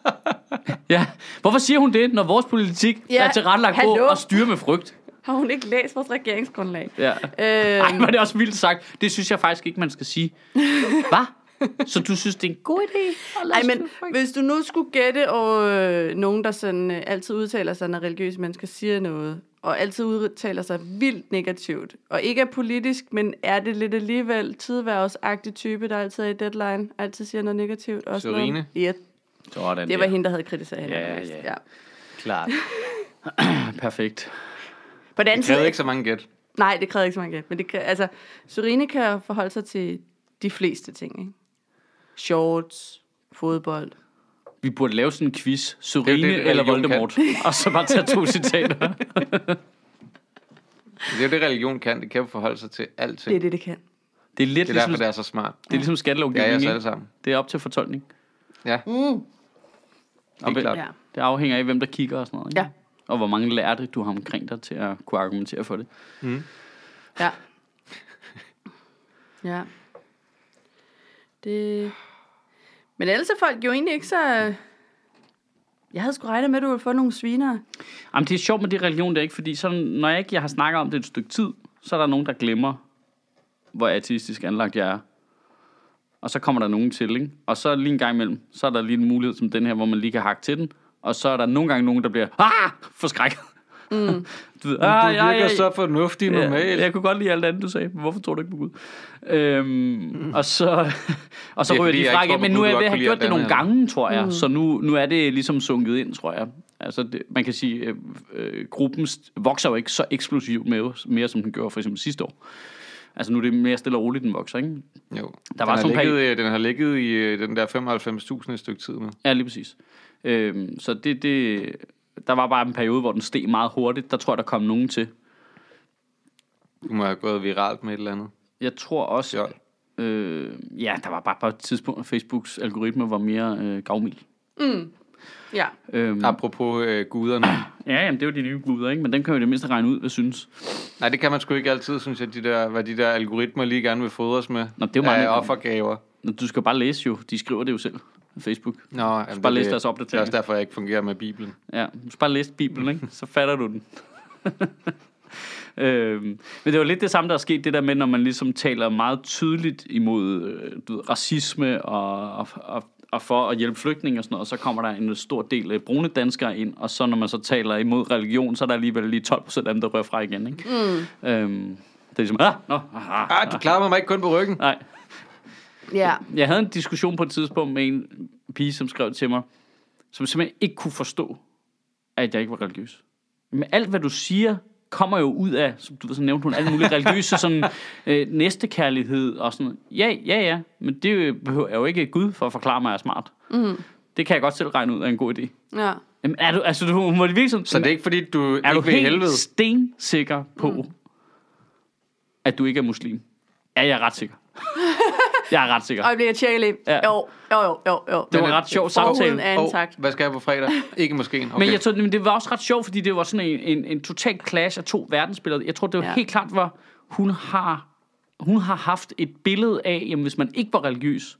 Speaker 1: Ja. Hvorfor siger hun det, når vores politik
Speaker 3: Ja,
Speaker 1: er tilrettelagt på
Speaker 3: hallo.
Speaker 1: at styre med frygt?
Speaker 3: Har hun ikke læst vores regeringsgrundlag?
Speaker 1: Ja.
Speaker 3: Øh,
Speaker 1: Ej, var det også vildt sagt. Det synes jeg faktisk ikke, man skal sige. Hvad? Så du synes, det er en god idé? at lade
Speaker 3: Ej,
Speaker 1: os
Speaker 3: men
Speaker 1: frygt?
Speaker 3: hvis du nu skulle gætte, og øh, nogen, der sådan, øh, altid udtaler sig, når religiøse mennesker siger noget, og altid udtaler sig vildt negativt, og ikke er politisk, men er det lidt alligevel tidværvsagtig type, der altid er i deadline, altid siger noget negativt? Også
Speaker 2: Serine?
Speaker 3: Noget? Ja,
Speaker 1: Sådan
Speaker 3: det var
Speaker 1: der.
Speaker 3: hende, der havde kritiseret hende.
Speaker 1: Ja, ja.
Speaker 3: ja.
Speaker 2: Klart.
Speaker 1: Perfekt.
Speaker 3: På den
Speaker 2: Det krævede
Speaker 3: side,
Speaker 2: ikke så mange gæt.
Speaker 3: nej, det kræver ikke så mange gæt, men det kræver, altså, Serine kan forholde sig til de fleste ting, ikke? Shorts, fodbold.
Speaker 1: Vi burde lave sådan en quiz.
Speaker 2: Det er
Speaker 1: Surine
Speaker 2: jo det,
Speaker 1: eller Voldemort. Og så bare tage to citater.
Speaker 2: Det er jo det, religion kan. Det kan jo forholde sig til
Speaker 3: Det
Speaker 2: alting.
Speaker 3: er det, det kan.
Speaker 1: Det er lidt
Speaker 2: Det er derfor,
Speaker 1: ligesom,
Speaker 2: det er så smart.
Speaker 1: det er ligesom
Speaker 2: Det er
Speaker 1: skattelovgivning.
Speaker 2: jeres
Speaker 1: ikke?
Speaker 2: alle sammen.
Speaker 1: Det er op til fortolkning.
Speaker 2: Ja,
Speaker 3: Mm.
Speaker 1: Og
Speaker 2: helt
Speaker 1: hvem-
Speaker 2: klart.
Speaker 3: Ja.
Speaker 1: Det afhænger af, hvem der kigger og sådan noget. Ikke?
Speaker 3: Ja.
Speaker 1: Og hvor mange lærte du har omkring dig til at kunne argumentere for det.
Speaker 3: Ja. Ja. Det... Men ellers er folk jo egentlig ikke så... Jeg havde sgu regnet med, at du ville få nogle sviner.
Speaker 1: Jamen, det er sjovt med det religion der, ikke? Fordi sådan, når jeg ikke jeg har snakket om det et stykke tid, så er der nogen, der glemmer, hvor ateistisk anlagt jeg er. Og så kommer der nogen til, ikke? Og så lige en gang imellem, så er der lige en mulighed som den her, hvor man lige kan hakke til den. Og så er der nogle gange nogen, der bliver, ah, forskrækket. Mm. du ved,
Speaker 2: Du
Speaker 1: ah, ja,
Speaker 2: virker
Speaker 1: ja,
Speaker 2: så fornuftig normalt.
Speaker 1: Ja, jeg kunne godt lide alt andet, du sagde. men Hvorfor tror du ikke på Gud? Øhm, mm. Og så, og så
Speaker 2: Det er,
Speaker 1: ryger de
Speaker 2: jeg
Speaker 1: fra igen. Men nu er jeg
Speaker 2: du
Speaker 1: ved at have gjort det nogle gange, tror jeg. Mm. Så nu, nu er det ligesom sunket ind, tror jeg. Altså, det, man kan sige, øh, øh, gruppen vokser jo ikke så eksplosivt mere, mere, som den gjorde for eksempel sidste år. Altså nu er det mere stille og roligt, den vokser, ikke?
Speaker 2: Jo.
Speaker 1: Der
Speaker 2: Der
Speaker 1: var
Speaker 2: den,
Speaker 1: sådan
Speaker 2: har
Speaker 1: en
Speaker 2: ligget, den har ligget i øh, den der 95.000 et stykke tid nu.
Speaker 1: Ja, lige præcis. Øhm, så det, det, der var bare en periode, hvor den steg meget hurtigt. Der tror jeg, der kom nogen til.
Speaker 2: Du må have gået viralt med et eller andet.
Speaker 1: Jeg tror også, øh, ja, der var bare på et tidspunkt, at Facebooks algoritme var mere øh, gavmild.
Speaker 3: Ja.
Speaker 1: Øhm,
Speaker 2: Apropos øh, guderne.
Speaker 1: ja, jamen, det er jo de nye guder, ikke? Men den kan jo det mindste regne ud, hvad synes.
Speaker 2: Nej, det kan man sgu ikke altid, synes jeg, de der, hvad de der algoritmer lige gerne vil fodres med.
Speaker 1: Nå, det er jo meget
Speaker 2: af offergaver.
Speaker 1: Nå, Du skal bare læse jo. De skriver det jo selv Facebook.
Speaker 2: Nå, jamen,
Speaker 1: bare
Speaker 2: det-
Speaker 1: læse deres
Speaker 2: Det er
Speaker 1: opdateringer.
Speaker 2: også derfor, jeg ikke fungerer med Bibelen.
Speaker 1: Ja, du skal bare læse Bibelen, ikke? Så fatter du den. øhm, men det var lidt det samme, der er sket, det der med, når man ligesom taler meget tydeligt imod øh, du ved, racisme og, og, og, og for at hjælpe flygtninge og sådan noget, og så kommer der en stor del øh, brune danskere ind, og så når man så taler imod religion, så er der alligevel lige 12 procent af dem, der rører fra igen, ikke? Mm. Øhm, det er ligesom, ah, nå, ah, ah,
Speaker 2: Ah, du klarer mig ikke kun på ryggen.
Speaker 1: nej.
Speaker 3: Ja.
Speaker 1: Jeg havde en diskussion på et tidspunkt med en pige, som skrev til mig, som simpelthen ikke kunne forstå, at jeg ikke var religiøs. Men alt, hvad du siger, kommer jo ud af, som du ved, så nævnte hun, alle mulige religiøse sådan, øh, næstekærlighed og sådan noget. Ja, ja, ja, men det er jo- behøver er jo ikke Gud for at forklare mig, at jeg er smart. Mm. Det kan jeg godt selv regne ud af en god idé.
Speaker 3: Ja.
Speaker 1: Jamen, er du, altså, du må det virkelig sådan,
Speaker 2: Så det er ikke fordi, du
Speaker 1: er
Speaker 2: ikke
Speaker 1: du helt
Speaker 2: helvede.
Speaker 1: stensikker på, mm. at du ikke er muslim? Ja, jeg er ret sikker. jeg er ret sikker.
Speaker 3: Og jeg bliver tjekket lige.
Speaker 1: Ja.
Speaker 3: Jo, jo, jo, jo, jo.
Speaker 1: Det var en ret sjov samtale.
Speaker 3: Forhuden er
Speaker 2: Åh,
Speaker 3: intakt.
Speaker 2: hvad skal jeg på fredag? Ikke måske. Okay.
Speaker 1: Men jeg tror, men det var også ret sjovt, fordi det var sådan en, en, en total clash af to verdensbilleder. Jeg tror, det var
Speaker 3: Ja.
Speaker 1: helt klart, hvor hun har, hun har haft et billede af, jamen hvis man ikke var religiøs,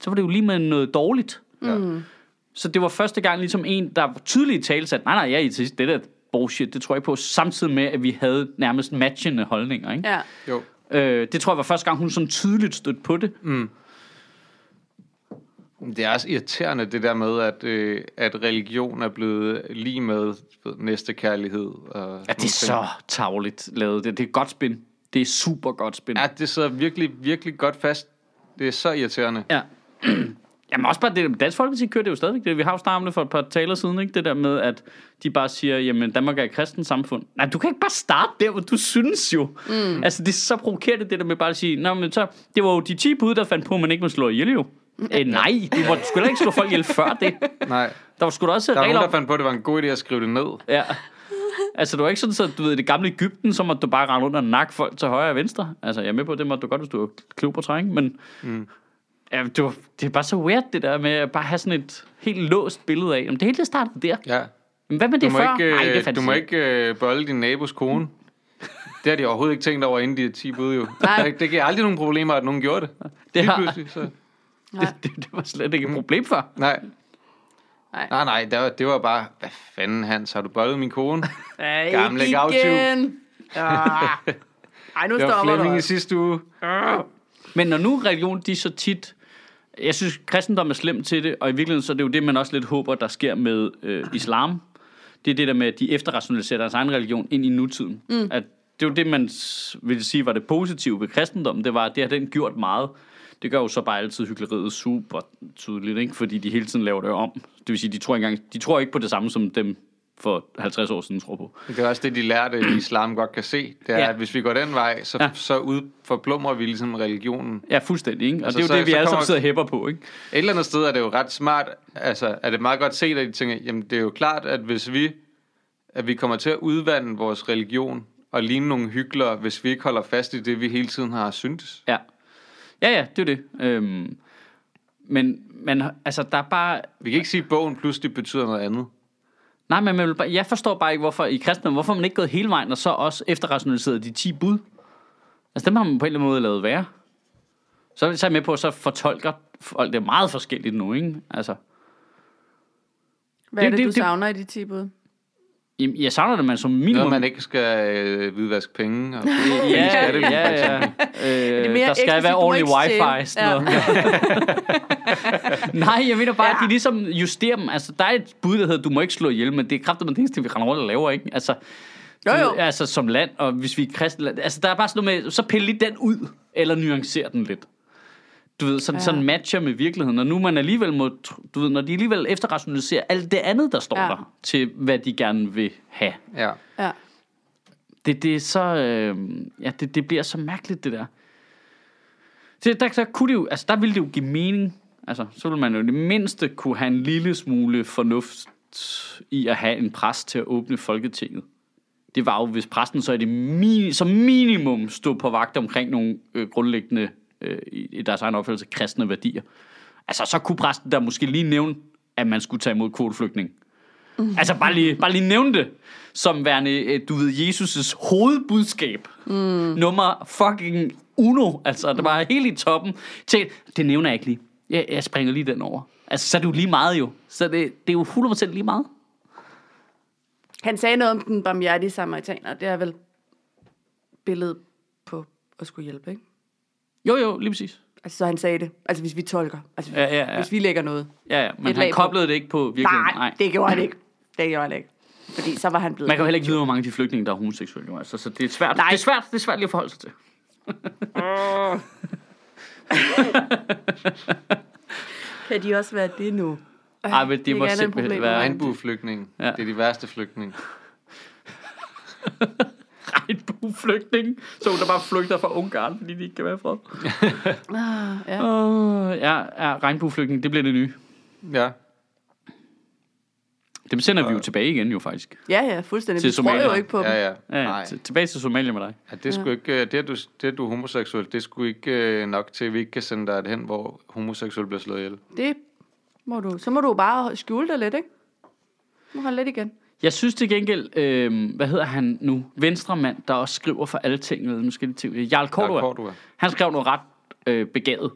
Speaker 1: så var det jo lige med noget dårligt.
Speaker 2: Ja.
Speaker 1: Så det var første gang ligesom en, der var tydeligt talt at nej, nej, jeg er det der bullshit, det tror jeg på, samtidig med, at vi havde nærmest matchende holdninger. Ikke?
Speaker 3: Ja.
Speaker 2: Jo.
Speaker 1: Øh, det tror jeg var første gang, hun sådan tydeligt stødte på det.
Speaker 2: Det er også irriterende, det der med, at, øh, at religion er blevet lige med næste kærlighed. Og
Speaker 1: Ja, det er så tavligt lavet. Det, det er godt spin. Det er super godt spin.
Speaker 2: Ja, det sidder virkelig, virkelig godt fast. Det er så irriterende.
Speaker 1: Ja. Jamen også bare det, Dansk Folkeparti kører det jo stadigvæk. Det, vi har jo snakket om det for et par taler siden, ikke? Det der med, at de bare siger, jamen Danmark er et kristent samfund. Nej, du kan ikke bare starte der, hvor du synes jo. Mm. Altså, det er så provokerende, det der med bare at sige, Nå, men så, det var jo de 10 bud, der fandt på, at man ikke må slå ihjel jo. Øh, nej, du må sgu ikke slå folk ihjel før det.
Speaker 2: Nej,
Speaker 1: Der var sgu da også
Speaker 2: der var
Speaker 1: regler
Speaker 2: nogen, der fandt på, at det var en god idé at skrive det ned.
Speaker 1: Ja. Altså, det var ikke sådan, så du ved, i det gamle Ægypten, så måtte du bare rende rundt og nakke folk til højre og venstre. Altså, jeg er med på, det måtte du godt, hvis du var klog på træning, men mm. Ja, det, var, det er bare så weird, det der med at bare have sådan et helt låst billede af. Jamen, det hele det startede der.
Speaker 2: Ja.
Speaker 1: Men hvad med
Speaker 2: Du
Speaker 1: det
Speaker 2: må
Speaker 1: før?
Speaker 2: ikke,
Speaker 1: Nej, det
Speaker 2: øh, du må
Speaker 1: ikke.
Speaker 2: øh, bolde din nabos kone. Det har de overhovedet ikke tænkt over, inden de er 10 bud jo.
Speaker 3: Nej.
Speaker 2: Det, det giver aldrig nogen problemer, at nogen gjorde det.
Speaker 1: Det har-
Speaker 2: så...
Speaker 1: Det, det, det, var slet ikke et problem før.
Speaker 2: Nej.
Speaker 3: Nej.
Speaker 2: Nej, nej, det var, det var bare, hvad fanden Hans, har du boldet min kone?
Speaker 3: Ej,
Speaker 2: Gamle
Speaker 3: ikke igen. Ah. Ej, nu
Speaker 2: Det var
Speaker 3: stopper du.
Speaker 2: Flemming i sidste uge.
Speaker 1: Men når nu religion, de så tit... Jeg synes, kristendom er slemt til det, og i virkeligheden så er det jo det, man også lidt håber, der sker med øh, islam. Det er det der med, at de efterrationaliserer deres egen religion ind i nutiden. Mm. At det er jo det, man vil sige var det positive ved kristendommen. Det var, at det har den gjort meget. Det gør jo så bare altid hyggeleriet super tydeligt, ikke? fordi de hele tiden laver det om. Det vil sige, de tror, ikke engang, de tror ikke på det samme, som dem for 50 år siden tror på.
Speaker 2: Det er også det, de lærte, at islam godt kan se. Det er,
Speaker 1: Ja.
Speaker 2: at hvis vi går den vej, så,
Speaker 1: Ja.
Speaker 2: så ud, forplumrer vi ligesom religionen.
Speaker 1: Ja, fuldstændig. Ikke? Og
Speaker 2: Altså,
Speaker 1: det er jo
Speaker 2: så-
Speaker 1: det, vi
Speaker 2: så
Speaker 1: alle sammen sidder og hæpper på. Ikke?
Speaker 2: Et eller andet sted er det jo ret smart, altså er det meget godt set, at de tænker, jamen det er jo klart, at hvis vi, at vi kommer til at udvande vores religion og ligne nogle hyggelere, hvis vi ikke holder fast i det, vi hele tiden har syntes.
Speaker 1: Ja. Ja, ja, det er det. Øhm, men, men altså, der er bare...
Speaker 2: Vi kan ikke sige, at bogen pludselig betyder noget andet.
Speaker 1: Nej, men man vil bare, jeg forstår bare ikke, hvorfor i kristendom, hvorfor man ikke gået hele vejen, og så også efterrationaliseret de 10 bud. Altså, dem har man på en eller anden måde lavet være. Så er jeg med på, at så fortolker folk det meget forskelligt nu, ikke? Altså,
Speaker 3: Hvad er
Speaker 1: Det-
Speaker 3: det,
Speaker 1: det-
Speaker 3: du
Speaker 1: det-
Speaker 3: savner i de 10 bud?
Speaker 1: Jamen, jeg savner det, man som minimum...
Speaker 2: Noget, man ikke skal øh, hvidvaske penge. Og,
Speaker 1: Ja, ja, ja.
Speaker 2: eksempel.
Speaker 1: Øh,
Speaker 3: mere
Speaker 1: der skal være ordentlig wifi. Sådan noget. Nej, jeg mener bare, ja.
Speaker 3: Ja.
Speaker 1: at de ligesom justerer dem. Altså, der er et bud, der hedder, du må ikke slå ihjel, men det er kraftigt med det eneste, vi render rundt og laver, ikke? Altså,
Speaker 3: Jo, jo.
Speaker 1: Altså, som land, og hvis vi er kristne land. Altså, der er bare sådan noget med, så pille lige den ud, eller nuancer den lidt. Du ved, sådan, ja. Sådan matcher med virkeligheden. Og nu man alligevel må, du ved, når de alligevel efterrationaliserer alt det andet, der står ja. Der, til hvad de gerne vil have.
Speaker 2: Ja.
Speaker 3: Ja.
Speaker 1: Det, det er så, øh, ja, det, det bliver så mærkeligt, det der. Det, der, der, kunne det jo, altså, der ville det jo give mening. Altså, så ville man jo det mindste kunne have en lille smule fornuft i at have en præst til at åbne Folketinget. Det var jo, hvis præsten så i det mini, som minimum stod på vagt omkring nogle øh, grundlæggende, øh, i, deres egen opfattelse, kristne værdier. Altså, så kunne præsten der måske lige nævne, at man skulle tage imod kvoteflygtning. Altså bare lige, bare lige nævne det som værende, øh, du ved, Jesus' hovedbudskab. Mm. Nummer fucking uno. Altså, det var helt i toppen. Til, det nævner jeg ikke lige. Jeg, jeg springer lige den over. Altså, så er det jo lige meget jo. Så det, det er jo 100% lige meget.
Speaker 3: Han sagde noget om den barmhjertige samaritaner. Det er vel billedet på at skulle hjælpe, ikke?
Speaker 1: Jo, jo, lige præcis.
Speaker 3: Altså, så han sagde det. Altså, hvis vi tolker. Altså,
Speaker 1: Ja, ja, ja.
Speaker 3: hvis vi lægger noget.
Speaker 1: Ja, ja. Men han
Speaker 3: lag på.
Speaker 1: koblede det ikke på virkeligheden.
Speaker 3: Nej,
Speaker 1: Nej.
Speaker 3: det gjorde han ikke. Det gjorde han ikke. Fordi så var han blevet...
Speaker 1: Man kan jo heller ikke vide, hvor mange af de flygtninge, der er homoseksuelle. Altså, så det er svært.
Speaker 3: Nej.
Speaker 1: Det er svært, det er svært lige at forholde sig til.
Speaker 3: Kan de også være det nu?
Speaker 1: Ej, men det
Speaker 3: er
Speaker 1: må simpelthen være-
Speaker 2: Regnbueflygtning.
Speaker 1: Ja.
Speaker 2: Det er de værste flygtninge.
Speaker 1: Regnbueflygtninge. Så der bare flygter fra Ungarn, fordi de ikke kan være fred.
Speaker 3: Ah, ja.
Speaker 1: Åh, ja, ja, regnbueflygtning, det bliver det nye.
Speaker 2: Ja.
Speaker 1: Dem sender vi jo tilbage igen, jo faktisk.
Speaker 3: ja, ja, fuldstændig.
Speaker 1: Til
Speaker 3: Vi tror jo
Speaker 1: Somalia.
Speaker 3: ikke på dem.
Speaker 2: Ja, ja.
Speaker 1: Ja,
Speaker 2: Nej.
Speaker 1: ja. tilbage til Somalia med dig.
Speaker 2: Ja, det, er sgu ikke, øh, det, at du, det, at du er homoseksuel, det er sgu ikke øh, nok til, at vi ikke kan sende dig hen, hvor homoseksuel bliver slået ihjel.
Speaker 3: Det må du. Så må du bare skjule dig lidt, ikke? Du må holde lidt igen.
Speaker 1: Jeg synes til gengæld, øh, hvad hedder han nu? Venstremand, der også skriver for alle ting. Ved, nu skal det. Jarl Cordua.
Speaker 2: Cordua.
Speaker 1: Han skrev noget ret øh, begavet.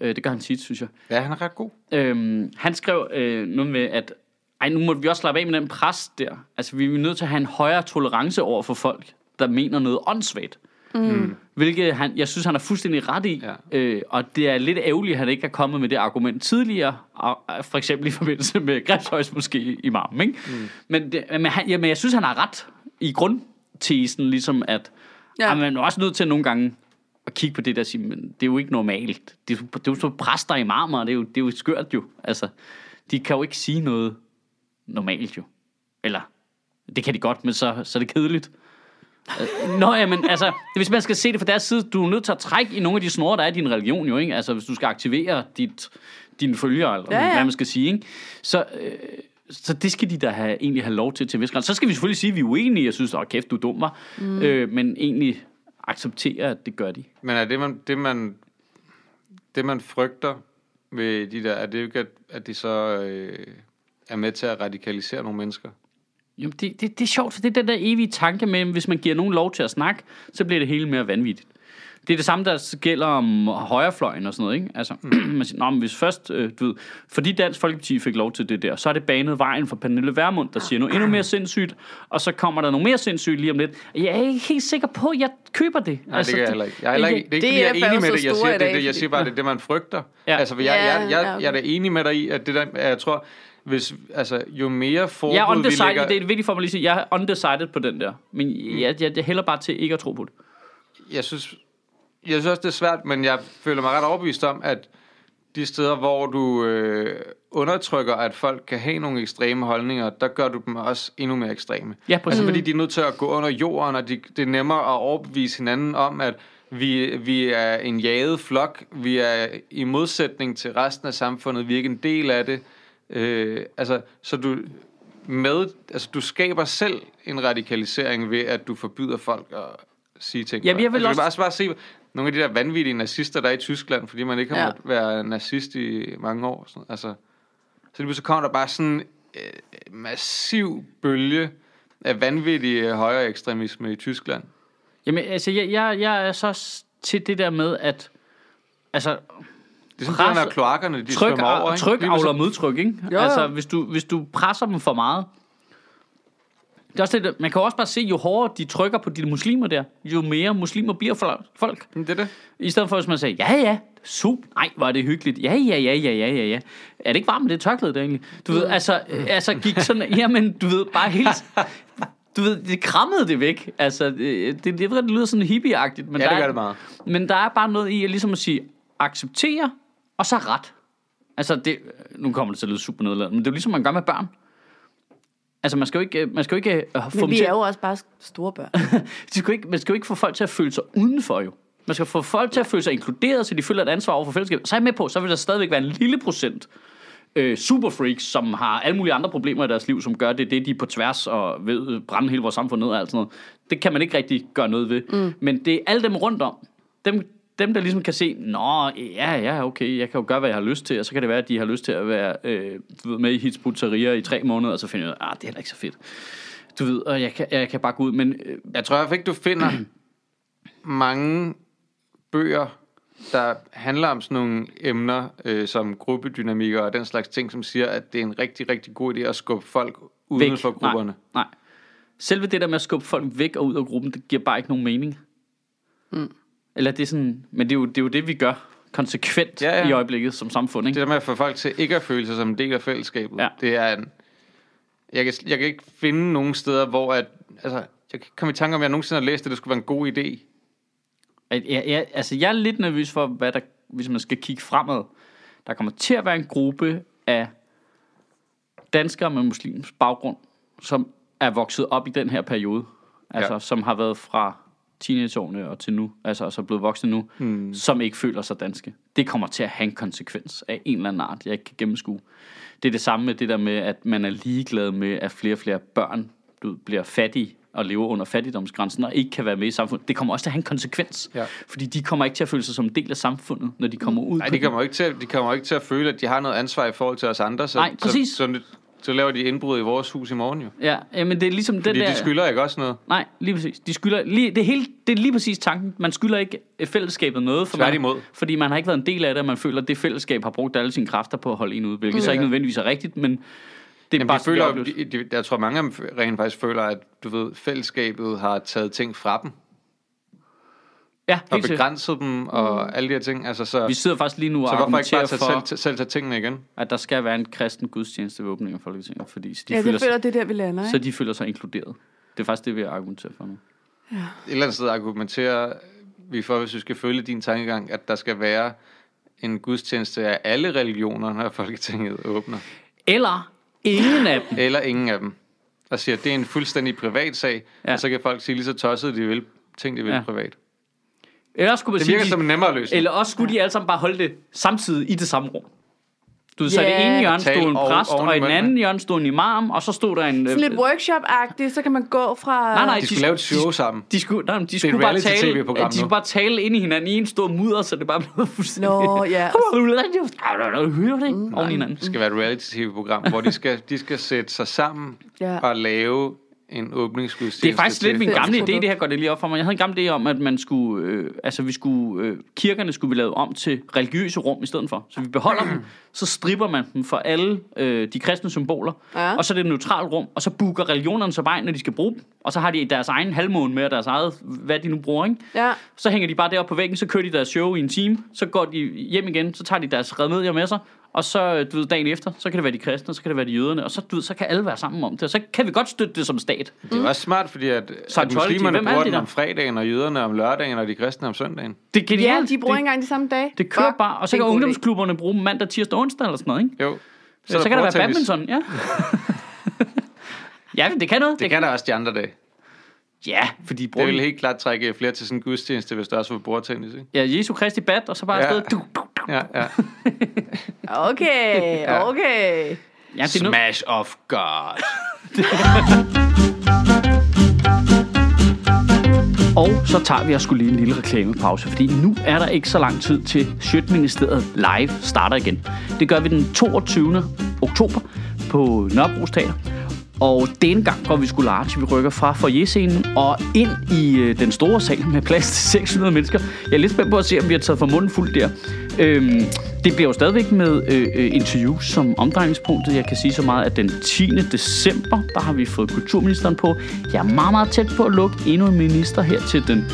Speaker 1: Øh, det gør han tit, synes jeg.
Speaker 2: Ja, han er ret god.
Speaker 1: Øhm, han skrev øh, noget med, at ej, nu må vi også slappe af med den pres der. Altså, vi er nødt til at have en højere tolerance over for folk, der mener noget åndssvagt. Mm. Hvilket han, jeg synes, han er fuldstændig ret i.
Speaker 2: Ja.
Speaker 1: Øh, og det er lidt ærgerligt, at han ikke er kommet med det argument tidligere. Og, for eksempel i forbindelse med Græshøjs måske i marmen. Ikke? Mm. Men, det, men, han, jamen, jeg synes, han har ret i grundtesen, ligesom at
Speaker 3: Ja.
Speaker 1: ja. man er også nødt til nogle gange at kigge på det der og sige, men det er jo ikke normalt. Det er, jo- det er jo så præster i marmer, det er jo, det er jo skørt jo. Altså, de kan jo ikke sige noget normalt jo. Eller, det kan de godt, men så, så er det kedeligt. Øh, Nå, ja, men altså, hvis man skal se det fra deres side, du er nødt til at trække i nogle af de snore, der er i din religion jo, ikke? Altså, hvis du skal aktivere dit, dine følgere, eller
Speaker 3: Ja,
Speaker 1: ja, hvad man skal sige, ikke? Så, øh, så det skal de da have, egentlig have lov til til en vis grad. Så skal vi selvfølgelig sige, at vi er uenige. Jeg synes, åh kæft, du er dum, var. Mm. Øh, men egentlig acceptere, at det gør de.
Speaker 2: Men er det, man, det man... det man frygter ved de der, er det jo ikke, at, at de så øh, er med til at radikalisere nogle mennesker?
Speaker 1: Jo, det, det, det er sjovt, for det er den der evige tanke med, at hvis man giver nogen lov til at snakke, så bliver det hele mere vanvittigt. Det er det samme, der gælder om højrefløjen og sådan noget, ikke? Altså, man siger, Nå, men hvis først, øh, du ved, fordi Dansk Folkeparti fik lov til det der, så er det banet vejen for Pernille Vermund, der siger noget endnu mere sindssygt, og så kommer der noget mere sindssygt lige om lidt. Jeg er ikke helt sikker på, at jeg køber det.
Speaker 2: Nej, altså, det kan jeg heller ikke. Jeg er, heller ikke, det er ikke,
Speaker 3: det
Speaker 2: fordi jeg
Speaker 3: er
Speaker 2: enig med det. Jeg siger, det, det, jeg siger bare, det er det, man frygter.
Speaker 1: Ja.
Speaker 2: Altså, jeg, jeg, jeg,
Speaker 3: okay.
Speaker 2: jeg er da enig med dig i, at det der, jeg tror, hvis, altså, jo mere forbud
Speaker 1: Jeg er
Speaker 2: vi
Speaker 1: undecided,
Speaker 2: lægger...
Speaker 1: det er vigtigt for mig lige at sige, jeg er undecided på den der. Men jeg, jeg, jeg hælder bare til ikke at tro på det.
Speaker 2: jeg synes, jeg synes også, det er svært, men jeg føler mig ret overbevist om, at de steder, hvor du øh, undertrykker, at folk kan have nogle ekstreme holdninger, der gør du dem også endnu mere ekstreme.
Speaker 1: Ja, præcis.
Speaker 2: Altså fordi de er nødt til at gå under jorden, og de, det er nemmere at overbevise hinanden om, at vi, vi er en jaget flok, vi er i modsætning til resten af samfundet, vi er ikke en del af det. Øh, altså, så du med, altså du skaber selv en radikalisering ved, at du forbyder folk at sige ting.
Speaker 1: Jamen, jeg vil
Speaker 2: altså,
Speaker 1: også-
Speaker 2: bare, bare se nogle af de der vanvittige nazister, der er i Tyskland, fordi man ikke har
Speaker 3: Ja.
Speaker 2: måttet være nazist i mange år. Sådan, altså, så lige så kommer der bare sådan en øh, massiv bølge af vanvittig højere ekstremisme i Tyskland.
Speaker 1: Jamen, altså, jeg, jeg, jeg er så til det der med, at altså,
Speaker 2: Det er sådan,
Speaker 1: Pres-
Speaker 2: når kloakkerne, de
Speaker 1: tryk,
Speaker 2: svømmer over. ikke?
Speaker 1: tryk avler modtryk, ikke?
Speaker 3: Jo, jo.
Speaker 1: Altså, hvis du, hvis du presser dem for meget. Det er også det, man kan også bare se, jo hårdere de trykker på de muslimer der, jo mere muslimer bliver fol- folk.
Speaker 2: Det er det.
Speaker 1: I stedet for, hvis man siger, ja, ja, super, nej, er det hyggeligt, ja, ja, ja, ja, ja, ja, ja. Er det ikke varmt med det tørklæde der egentlig? Du ved, altså, øh, altså gik sådan, jamen, du ved, bare helt, du ved, det krammede det væk. Altså, det, det, det, det lyder sådan hippieagtigt, men
Speaker 2: Ja,
Speaker 1: der
Speaker 2: det
Speaker 1: er,
Speaker 2: gør det meget.
Speaker 1: men der er bare noget i at ligesom at sige, acceptere, og så ret. Altså, det, nu kommer det til at lyde super nedladende, men det er jo ligesom, man gør med børn. Altså, man skal jo ikke, man skal jo ikke øh, få
Speaker 3: Men vi
Speaker 1: til,
Speaker 3: er jo også bare store børn.
Speaker 1: skal jo ikke, man skal jo ikke få folk til at føle sig udenfor, jo. Man skal få folk til at føle sig inkluderet, så de føler et ansvar over for fællesskabet. Så er jeg med på, så vil der stadigvæk være en lille procent øh, superfreaks, som har alle mulige andre problemer i deres liv, som gør det, det de er på tværs og ved brænde hele vores samfund ned og alt sådan noget. Det kan man ikke rigtig gøre noget ved. Mm. Men det er alle dem rundt om. Dem, dem, der ligesom kan se, nå, ja, ja, okay, jeg kan jo gøre, hvad jeg har lyst til, og så kan det være, at de har lyst til at være øh, med i Hizb ut-Tahrir i tre måneder, og så finder jeg, ah, det er heller ikke så fedt. Du ved, og jeg kan, jeg kan bare gå ud, men øh,
Speaker 2: Jeg tror i hvert fald ikke, du finder mange bøger, der handler om sådan nogle emner, øh, som gruppedynamikker og den slags ting, som siger, at det er en rigtig, rigtig god idé at skubbe folk uden
Speaker 1: væk.
Speaker 2: for grupperne.
Speaker 1: Nej, nej. Selve det der med at skubbe folk væk og ud af gruppen, det giver bare ikke nogen mening. Mm. Eller det er sådan, men det er jo det, er jo det vi gør konsekvent
Speaker 2: Ja, ja.
Speaker 1: i øjeblikket som samfund,
Speaker 2: Det
Speaker 1: ikke?
Speaker 2: der med at få folk til ikke at føle sig som en del af fællesskabet,
Speaker 1: Ja.
Speaker 2: det er en... Jeg kan, jeg kan ikke finde nogen steder, hvor at... Altså, jeg kan komme i tanke om, at jeg nogensinde har læst, at det skulle være en god idé.
Speaker 1: Jeg, jeg, altså, jeg er lidt nervøs for, hvad der, hvis man skal kigge fremad. Der kommer til at være en gruppe af danskere med muslims baggrund, som er vokset op i den her periode. Altså,
Speaker 2: Ja.
Speaker 1: som har været fra teenageårene og til nu, altså så er blevet voksne nu, hmm. som ikke føler sig danske. Det kommer til at have en konsekvens af en eller anden art, jeg ikke kan gennemskue. Det er det samme med det der med, at man er ligeglad med, at flere og flere børn du bliver fattige og lever under fattigdomsgrænsen og ikke kan være med i samfundet. Det kommer også til at have en konsekvens.
Speaker 2: Ja.
Speaker 1: Fordi de kommer ikke til at føle sig som en del af samfundet, når de kommer ud
Speaker 2: Nej, de kommer, ikke til, at- de kommer ikke til at føle, at de har noget ansvar i forhold til os andre. Så,
Speaker 1: Nej, præcis.
Speaker 2: Så, så, så laver de indbrud i vores hus i morgen jo.
Speaker 1: Ja, men det er ligesom den
Speaker 2: Fordi
Speaker 1: der...
Speaker 2: de skylder ikke også noget.
Speaker 1: Nej, lige præcis. De skylder, lige, det, er hele, det er lige præcis tanken. Man skylder ikke fællesskabet noget. For
Speaker 2: Tværtimod.
Speaker 1: Man, fordi man har ikke været en del af det, og man føler, at det fællesskab har brugt alle sine kræfter på at holde en ud. Hvilket mm, så
Speaker 2: Ja.
Speaker 1: ikke nødvendigvis er rigtigt, men det er
Speaker 2: Jamen,
Speaker 1: bare
Speaker 2: de føler, de, de, jeg tror, mange af dem rent faktisk føler, at du ved, fællesskabet har taget ting fra dem.
Speaker 1: Ja,
Speaker 2: Og
Speaker 1: helt
Speaker 2: begrænset dem og mm. alle de her ting. Altså, så,
Speaker 1: Vi sidder faktisk lige nu og
Speaker 2: så hvorfor ikke bare
Speaker 1: argumenterer
Speaker 2: tage,
Speaker 1: for,
Speaker 2: selv, selv tage tingene igen?
Speaker 1: at der skal være en kristen gudstjeneste ved åbningen af Folketinget, fordi de
Speaker 3: ja,
Speaker 1: føler,
Speaker 3: det føler, det er der, vi lander,
Speaker 1: så
Speaker 3: ikke?
Speaker 1: de føler sig inkluderet. Det er faktisk det, vi argumenterer for nu.
Speaker 2: Et eller andet sted argumenterer vi for, hvis vi skal følge din tankegang, at der skal være en gudstjeneste af alle religioner, når Folketinget åbner.
Speaker 1: Eller ingen af dem.
Speaker 2: Eller ingen af dem. Og siger, at det er en fuldstændig privat sag,
Speaker 1: Ja.
Speaker 2: ja. og så kan folk sige lige så tosset, de vil, ting de vil
Speaker 1: Ja.
Speaker 2: ja. privat.
Speaker 1: Eller skulle man
Speaker 2: Det
Speaker 1: sige,
Speaker 2: virker
Speaker 1: de-
Speaker 2: som en nemmere løsning.
Speaker 1: Eller også skulle de alle sammen bare holde det samtidig i det samme rum. Du ved, så det
Speaker 3: Ja.
Speaker 1: ene hjørne stod en præst,
Speaker 2: i
Speaker 1: og i den anden hjørne stod en imam, og så stod der en...
Speaker 3: Sådan lidt
Speaker 1: øh,
Speaker 3: workshop-agtigt, så kan man gå fra...
Speaker 1: Nej, nej,
Speaker 2: De
Speaker 1: de
Speaker 2: skulle
Speaker 1: sk-
Speaker 2: lave et show sammen.
Speaker 1: De skulle, nej, de skulle bare tale, de
Speaker 2: nu.
Speaker 1: skulle bare tale ind i hinanden i en stor mudder, så det bare blev fuldstændig...
Speaker 3: Nå, ja.
Speaker 1: Hører det ikke? Oven i hinanden.
Speaker 2: Det skal være et reality-tv-program, hvor de skal, de skal sætte sig sammen
Speaker 3: Ja.
Speaker 2: og lave en åbningsgudstjeneste.
Speaker 1: Det er faktisk lidt min gamle idé, det her går det lige op for mig. Jeg havde en gammel idé om, at man skulle, øh, altså vi skulle, øh, kirkerne skulle vi lave om til religiøse rum i stedet for. Så vi beholder dem, så stripper man dem for alle øh, de kristne symboler,
Speaker 3: Ja.
Speaker 1: og så er det et neutralt rum, og så booker religionerne sig bare ind, når de skal bruge dem. Og så har de deres egen halvmåne med, og deres eget, hvad de nu bruger, ikke?
Speaker 3: Ja.
Speaker 1: Så hænger de bare deroppe på væggen, så kører de deres show i en time, så går de hjem igen, så tager de deres remedier med sig, og så, øh, du ved, dagen efter, så kan det være de kristne, så kan det være de jøderne, og så, du ved, så kan alle være sammen om det, og så kan vi godt støtte det som stat.
Speaker 2: Det er også smart, fordi at, at
Speaker 1: Scientology,
Speaker 2: muslimerne
Speaker 1: hvem er
Speaker 2: bruger
Speaker 1: det
Speaker 2: den om fredagen, og jøderne om lørdagen, og de kristne om søndagen.
Speaker 1: Det er
Speaker 3: Ja,
Speaker 1: genialt.
Speaker 3: de bruger
Speaker 1: det,
Speaker 3: ikke engang de samme dage.
Speaker 1: det kører
Speaker 3: Fuck,
Speaker 1: bare, og så
Speaker 3: det
Speaker 1: kan ungdomsklubberne bruge mandag, tirsdag, onsdag eller sådan noget, ikke?
Speaker 2: Jo.
Speaker 1: Så, så kan der være badminton, ja. ja, det kan noget.
Speaker 2: Det kan der også de andre dage.
Speaker 1: Ja, fordi
Speaker 2: Det
Speaker 1: bruger
Speaker 2: vil helt klart trække flere til sådan en gudstjeneste, hvis der også var bordtennis, ikke?
Speaker 1: Ja, Jesu Kristi bat, og så bare
Speaker 2: Ja.
Speaker 1: afsted. Du, du.
Speaker 2: Ja, ja.
Speaker 3: Okay, okay.
Speaker 1: Ja, det er nu,
Speaker 2: Smash of God.
Speaker 1: Og så tager vi og skulle lige en lille reklamepause, fordi nu er der ikke så lang tid til Sjøtministeriet Live starter igen. Det gør vi den 22. oktober på Nørrebro Teater. Og denne gang går vi sgu large. Vi rykker fra foyerscenen og ind i øh, den store sal med plads til 600 mennesker. Jeg er lidt spændt på at se, om vi har taget for munden fuldt der. Øhm, det bliver jo stadigvæk med øh, øh interviews som omdrejningspunktet. Jeg kan sige så meget, at den 10. december, der har vi fået kulturministeren på. Jeg er meget, meget tæt på at lukke endnu en minister her til den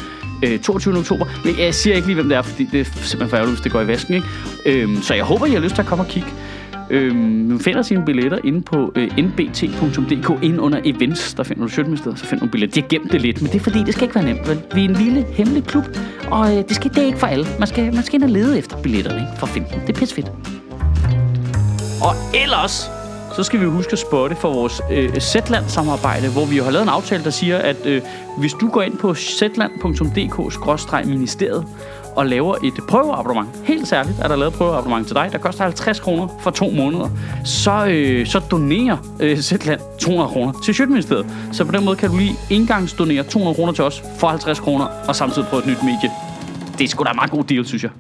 Speaker 1: øh, 22. oktober. Men jeg siger ikke lige, hvem det er, fordi det er simpelthen for ærgerligt, hvis det går i vasken. Ikke? Øhm, så jeg håber, I har lyst til at komme og kigge. Øhm, man finder sine billetter inde på øh, nbt.dk, inde under events, der finder du Sjøtministeriet, så finder du billetter. De har gemt det lidt, men det er fordi, det skal ikke være nemt, vel? Vi er en lille, hemmelig klub, og øh, det, skal, det er ikke for alle. Man skal, man skal ind og lede efter billetterne, ikke? For at finde dem. Det er pissefedt. Og ellers, så skal vi huske at spotte for vores øh, Zetland-samarbejde, hvor vi jo har lavet en aftale, der siger, at øh, hvis du går ind på zetland.dk-ministeriet og laver et prøveabonnement, helt særligt er der lavet et prøveabonnement til dig, der koster 50 kroner for to måneder, så, øh, så donerer øh, Zetland 200 kroner til Sjøtministeriet. Så på den måde kan du lige engangsdonere 200 kroner til os for 50 kroner, og samtidig prøve et nyt medie. Det er sgu da en meget god deal, synes jeg.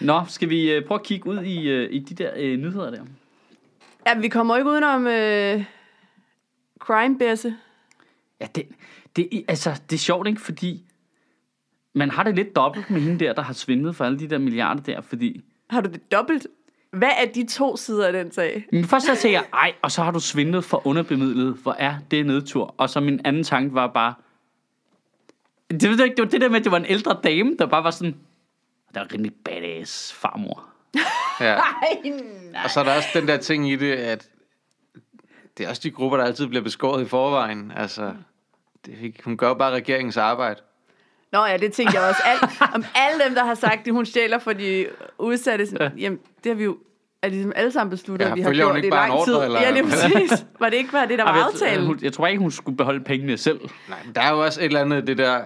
Speaker 1: Nå, skal vi øh, prøve at kigge ud i, øh, i de der øh, nyheder der?
Speaker 3: Ja, vi kommer ikke udenom øh, crime-bæsse.
Speaker 1: Ja, det, det, altså, det er sjovt, ikke? Fordi man har det lidt dobbelt med hende der, der har svindlet for alle de der milliarder der, fordi...
Speaker 3: Har du det dobbelt? Hvad er de to sider af den sag?
Speaker 1: Men først så tænker jeg, ej, og så har du svindlet for underbemidlet. Hvor er det nedtur? Og så min anden tanke var bare... Det, ved jeg ikke, det var det der med, at det var en ældre dame, der bare var sådan... Der var rimelig badass farmor.
Speaker 2: Ja.
Speaker 3: Ej,
Speaker 2: Og så er der også den der ting i det, at det er også de grupper, der altid bliver beskåret i forvejen. Altså, det, ikke- hun gør jo bare regeringens arbejde.
Speaker 3: Nå ja, det tænkte jeg også. Al, om alle dem, der har sagt, at hun stjæler for de udsatte, ja. jamen, det har vi jo er ligesom alle sammen besluttet,
Speaker 2: Ja,
Speaker 3: at vi har gjort
Speaker 2: ikke
Speaker 3: i
Speaker 2: bare en
Speaker 3: lang tid.
Speaker 2: ordre, eller-
Speaker 3: Ja, lige præcis. Var det ikke bare det, der var
Speaker 1: Ej, jeg,
Speaker 3: aftalen?
Speaker 1: hun, jeg tror ikke, hun skulle beholde pengene selv.
Speaker 2: Nej, men der er jo også et eller andet, det der...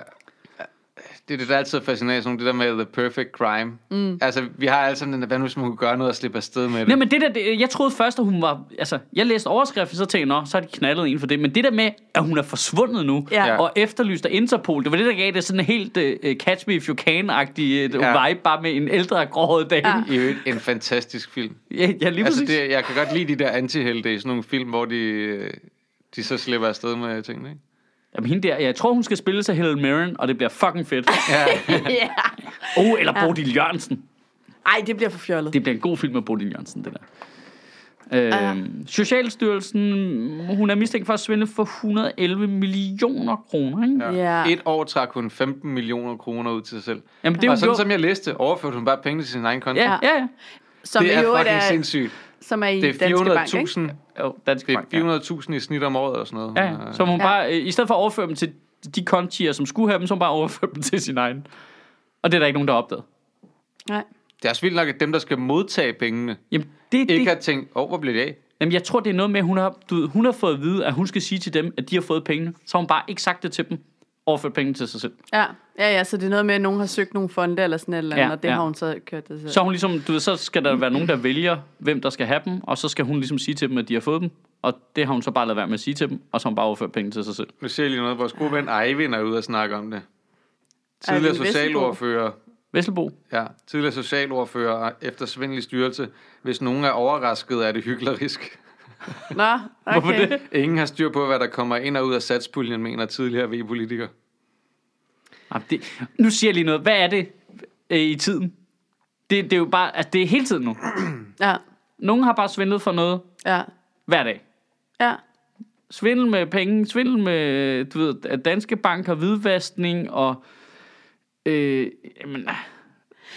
Speaker 2: Det er det, der altid er fascinerende, sådan det der med the perfect crime. Mm. Altså, vi har alle sammen den der, hvad nu hvis man kunne gøre noget og slippe afsted med det?
Speaker 1: Nej, men det der, det, jeg troede først, at hun var... Altså, jeg læste overskriften, så tænkte jeg, nå, så har de knaldet en for det. Men det der med, at hun er forsvundet nu,
Speaker 3: Ja.
Speaker 1: og efterlyst af Interpol, det var det, der gav det sådan en helt uh, Catch Me If You Can-agtig uh,
Speaker 2: Ja.
Speaker 1: vibe, bare med en ældre, gråhåret dame.
Speaker 3: Ja.
Speaker 1: Ja,
Speaker 2: I øvrigt en fantastisk film.
Speaker 1: ja, ja lige
Speaker 2: Altså,
Speaker 1: præcis.
Speaker 2: det, jeg kan godt lide de der antihelte i sådan nogle film, hvor de, de så slipper afsted med tingene, ikke?
Speaker 1: Jamen, hende der, jeg tror, hun skal spille sig Helen Mirren, og det bliver fucking fedt.
Speaker 2: Ja,
Speaker 3: ja.
Speaker 1: Oh, eller Bodil Jørgensen.
Speaker 3: Ej, det bliver for fjollet.
Speaker 1: Det bliver en god film med Bodil Jørgensen, det der. Øhm, Socialstyrelsen, hun er mistænkt for at svindle for 111 millioner kroner, ikke? Ja.
Speaker 2: ja.
Speaker 3: Ja.
Speaker 2: Et år trak hun 15 millioner kroner ud til sig selv.
Speaker 1: Jamen, det er
Speaker 2: og sådan
Speaker 1: gjort-
Speaker 2: som jeg læste, overførte hun bare penge til sin egen konto.
Speaker 1: Ja, ja, ja.
Speaker 3: Som
Speaker 2: det er fucking
Speaker 3: er,
Speaker 2: sindssygt.
Speaker 3: som er i
Speaker 2: Det er
Speaker 3: Danske Bank, ikke?
Speaker 2: 400.000
Speaker 1: Jo, dansk
Speaker 2: det
Speaker 1: bank, ja.
Speaker 2: er 400.000 i snit om året og sådan noget.
Speaker 1: Ja, ja. Så hun
Speaker 3: Ja.
Speaker 1: bare, øh, i stedet for at overføre dem til de kontier, som skulle have dem, så hun bare overføre dem til sin egen. Og det er der ikke nogen, der har opdaget.
Speaker 3: Nej.
Speaker 2: Det er også vildt nok, at dem, der skal modtage pengene,
Speaker 1: Jamen, det,
Speaker 2: ikke
Speaker 1: det,
Speaker 2: har tænkt, åh, oh, hvor bliver det af?
Speaker 1: jamen, jeg tror, det er noget med, at hun har, du ved, hun har fået at vide, at hun skal sige til dem, at de har fået pengene. Så har hun bare ikke sagt det til dem overført penge til sig selv.
Speaker 3: Ja, ja, ja, så det er noget med, at nogen har søgt nogle fonde eller sådan et eller andet,
Speaker 1: Ja,
Speaker 3: og det
Speaker 1: ja.
Speaker 3: har hun så kørt det selv.
Speaker 1: Så hun ligesom, du ved, så skal der være nogen, der vælger, hvem der skal have dem, og så skal hun ligesom sige til dem, at de har fået dem, og det har hun så bare lavet være med at sige til dem, og så har hun bare overført penge til sig selv.
Speaker 2: Nu siger jeg lige noget. Vores gode ven Eivind er ude og snakke om det. Tidligere
Speaker 3: Vesselbo?
Speaker 2: socialordfører.
Speaker 1: Vesselbo?
Speaker 2: Ja, tidligere socialordfører efter svindelig styrelse. Hvis nogen er overrasket, er det hyklerisk.
Speaker 3: Nå, okay.
Speaker 1: Hvorfor det?
Speaker 2: Ingen har styr på, hvad der kommer ind og ud af satspuljen, mener tidligere V-politiker.
Speaker 1: Jamen, det, nu siger jeg lige noget. Hvad er det øh, i tiden? Det, det er jo bare, altså det er hele tiden nu.
Speaker 3: Ja,
Speaker 1: Nogen har bare svindlet for noget
Speaker 3: ja,
Speaker 1: hver dag.
Speaker 3: ja.
Speaker 1: Svindel med penge, svindel med, du ved, danske banker, hvidvaskning og... Øh, jamen,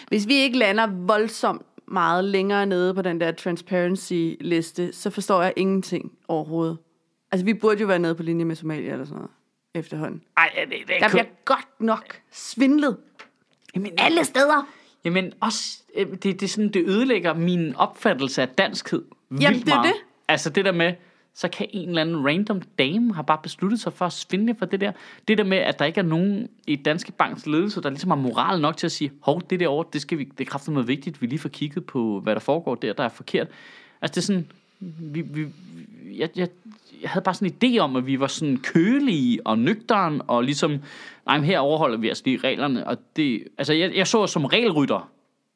Speaker 3: Hvis vi ikke lander voldsomt meget længere nede på den der transparency-liste, så forstår jeg ingenting overhovedet. Altså, vi burde jo være nede på linje med Somalia eller sådan noget efterhånden.
Speaker 1: ej, det, det,
Speaker 3: Der bliver godt nok svindlet
Speaker 1: jamen,
Speaker 3: alle steder.
Speaker 1: Jamen også, øh, det, det, er sådan, det ødelægger min opfattelse af danskhed vildt
Speaker 3: Jamen, det er
Speaker 1: meget.
Speaker 3: det.
Speaker 1: Altså det der med, så kan en eller anden random dame har bare besluttet sig for at svindle for det der. Det der med, at der ikke er nogen i Danske Banks ledelse, der ligesom har moral nok til at sige, hov, det der over, det, skal vi, det er kraftigt noget vigtigt, vi lige får kigget på, hvad der foregår der, der er forkert. Altså det er sådan, vi, vi, jeg, jeg, jeg havde bare sådan en idé om, at vi var sådan kølige og nøgteren, og ligesom, nej, men her overholder vi altså lige reglerne, og det, altså jeg, jeg så os som regelrytter,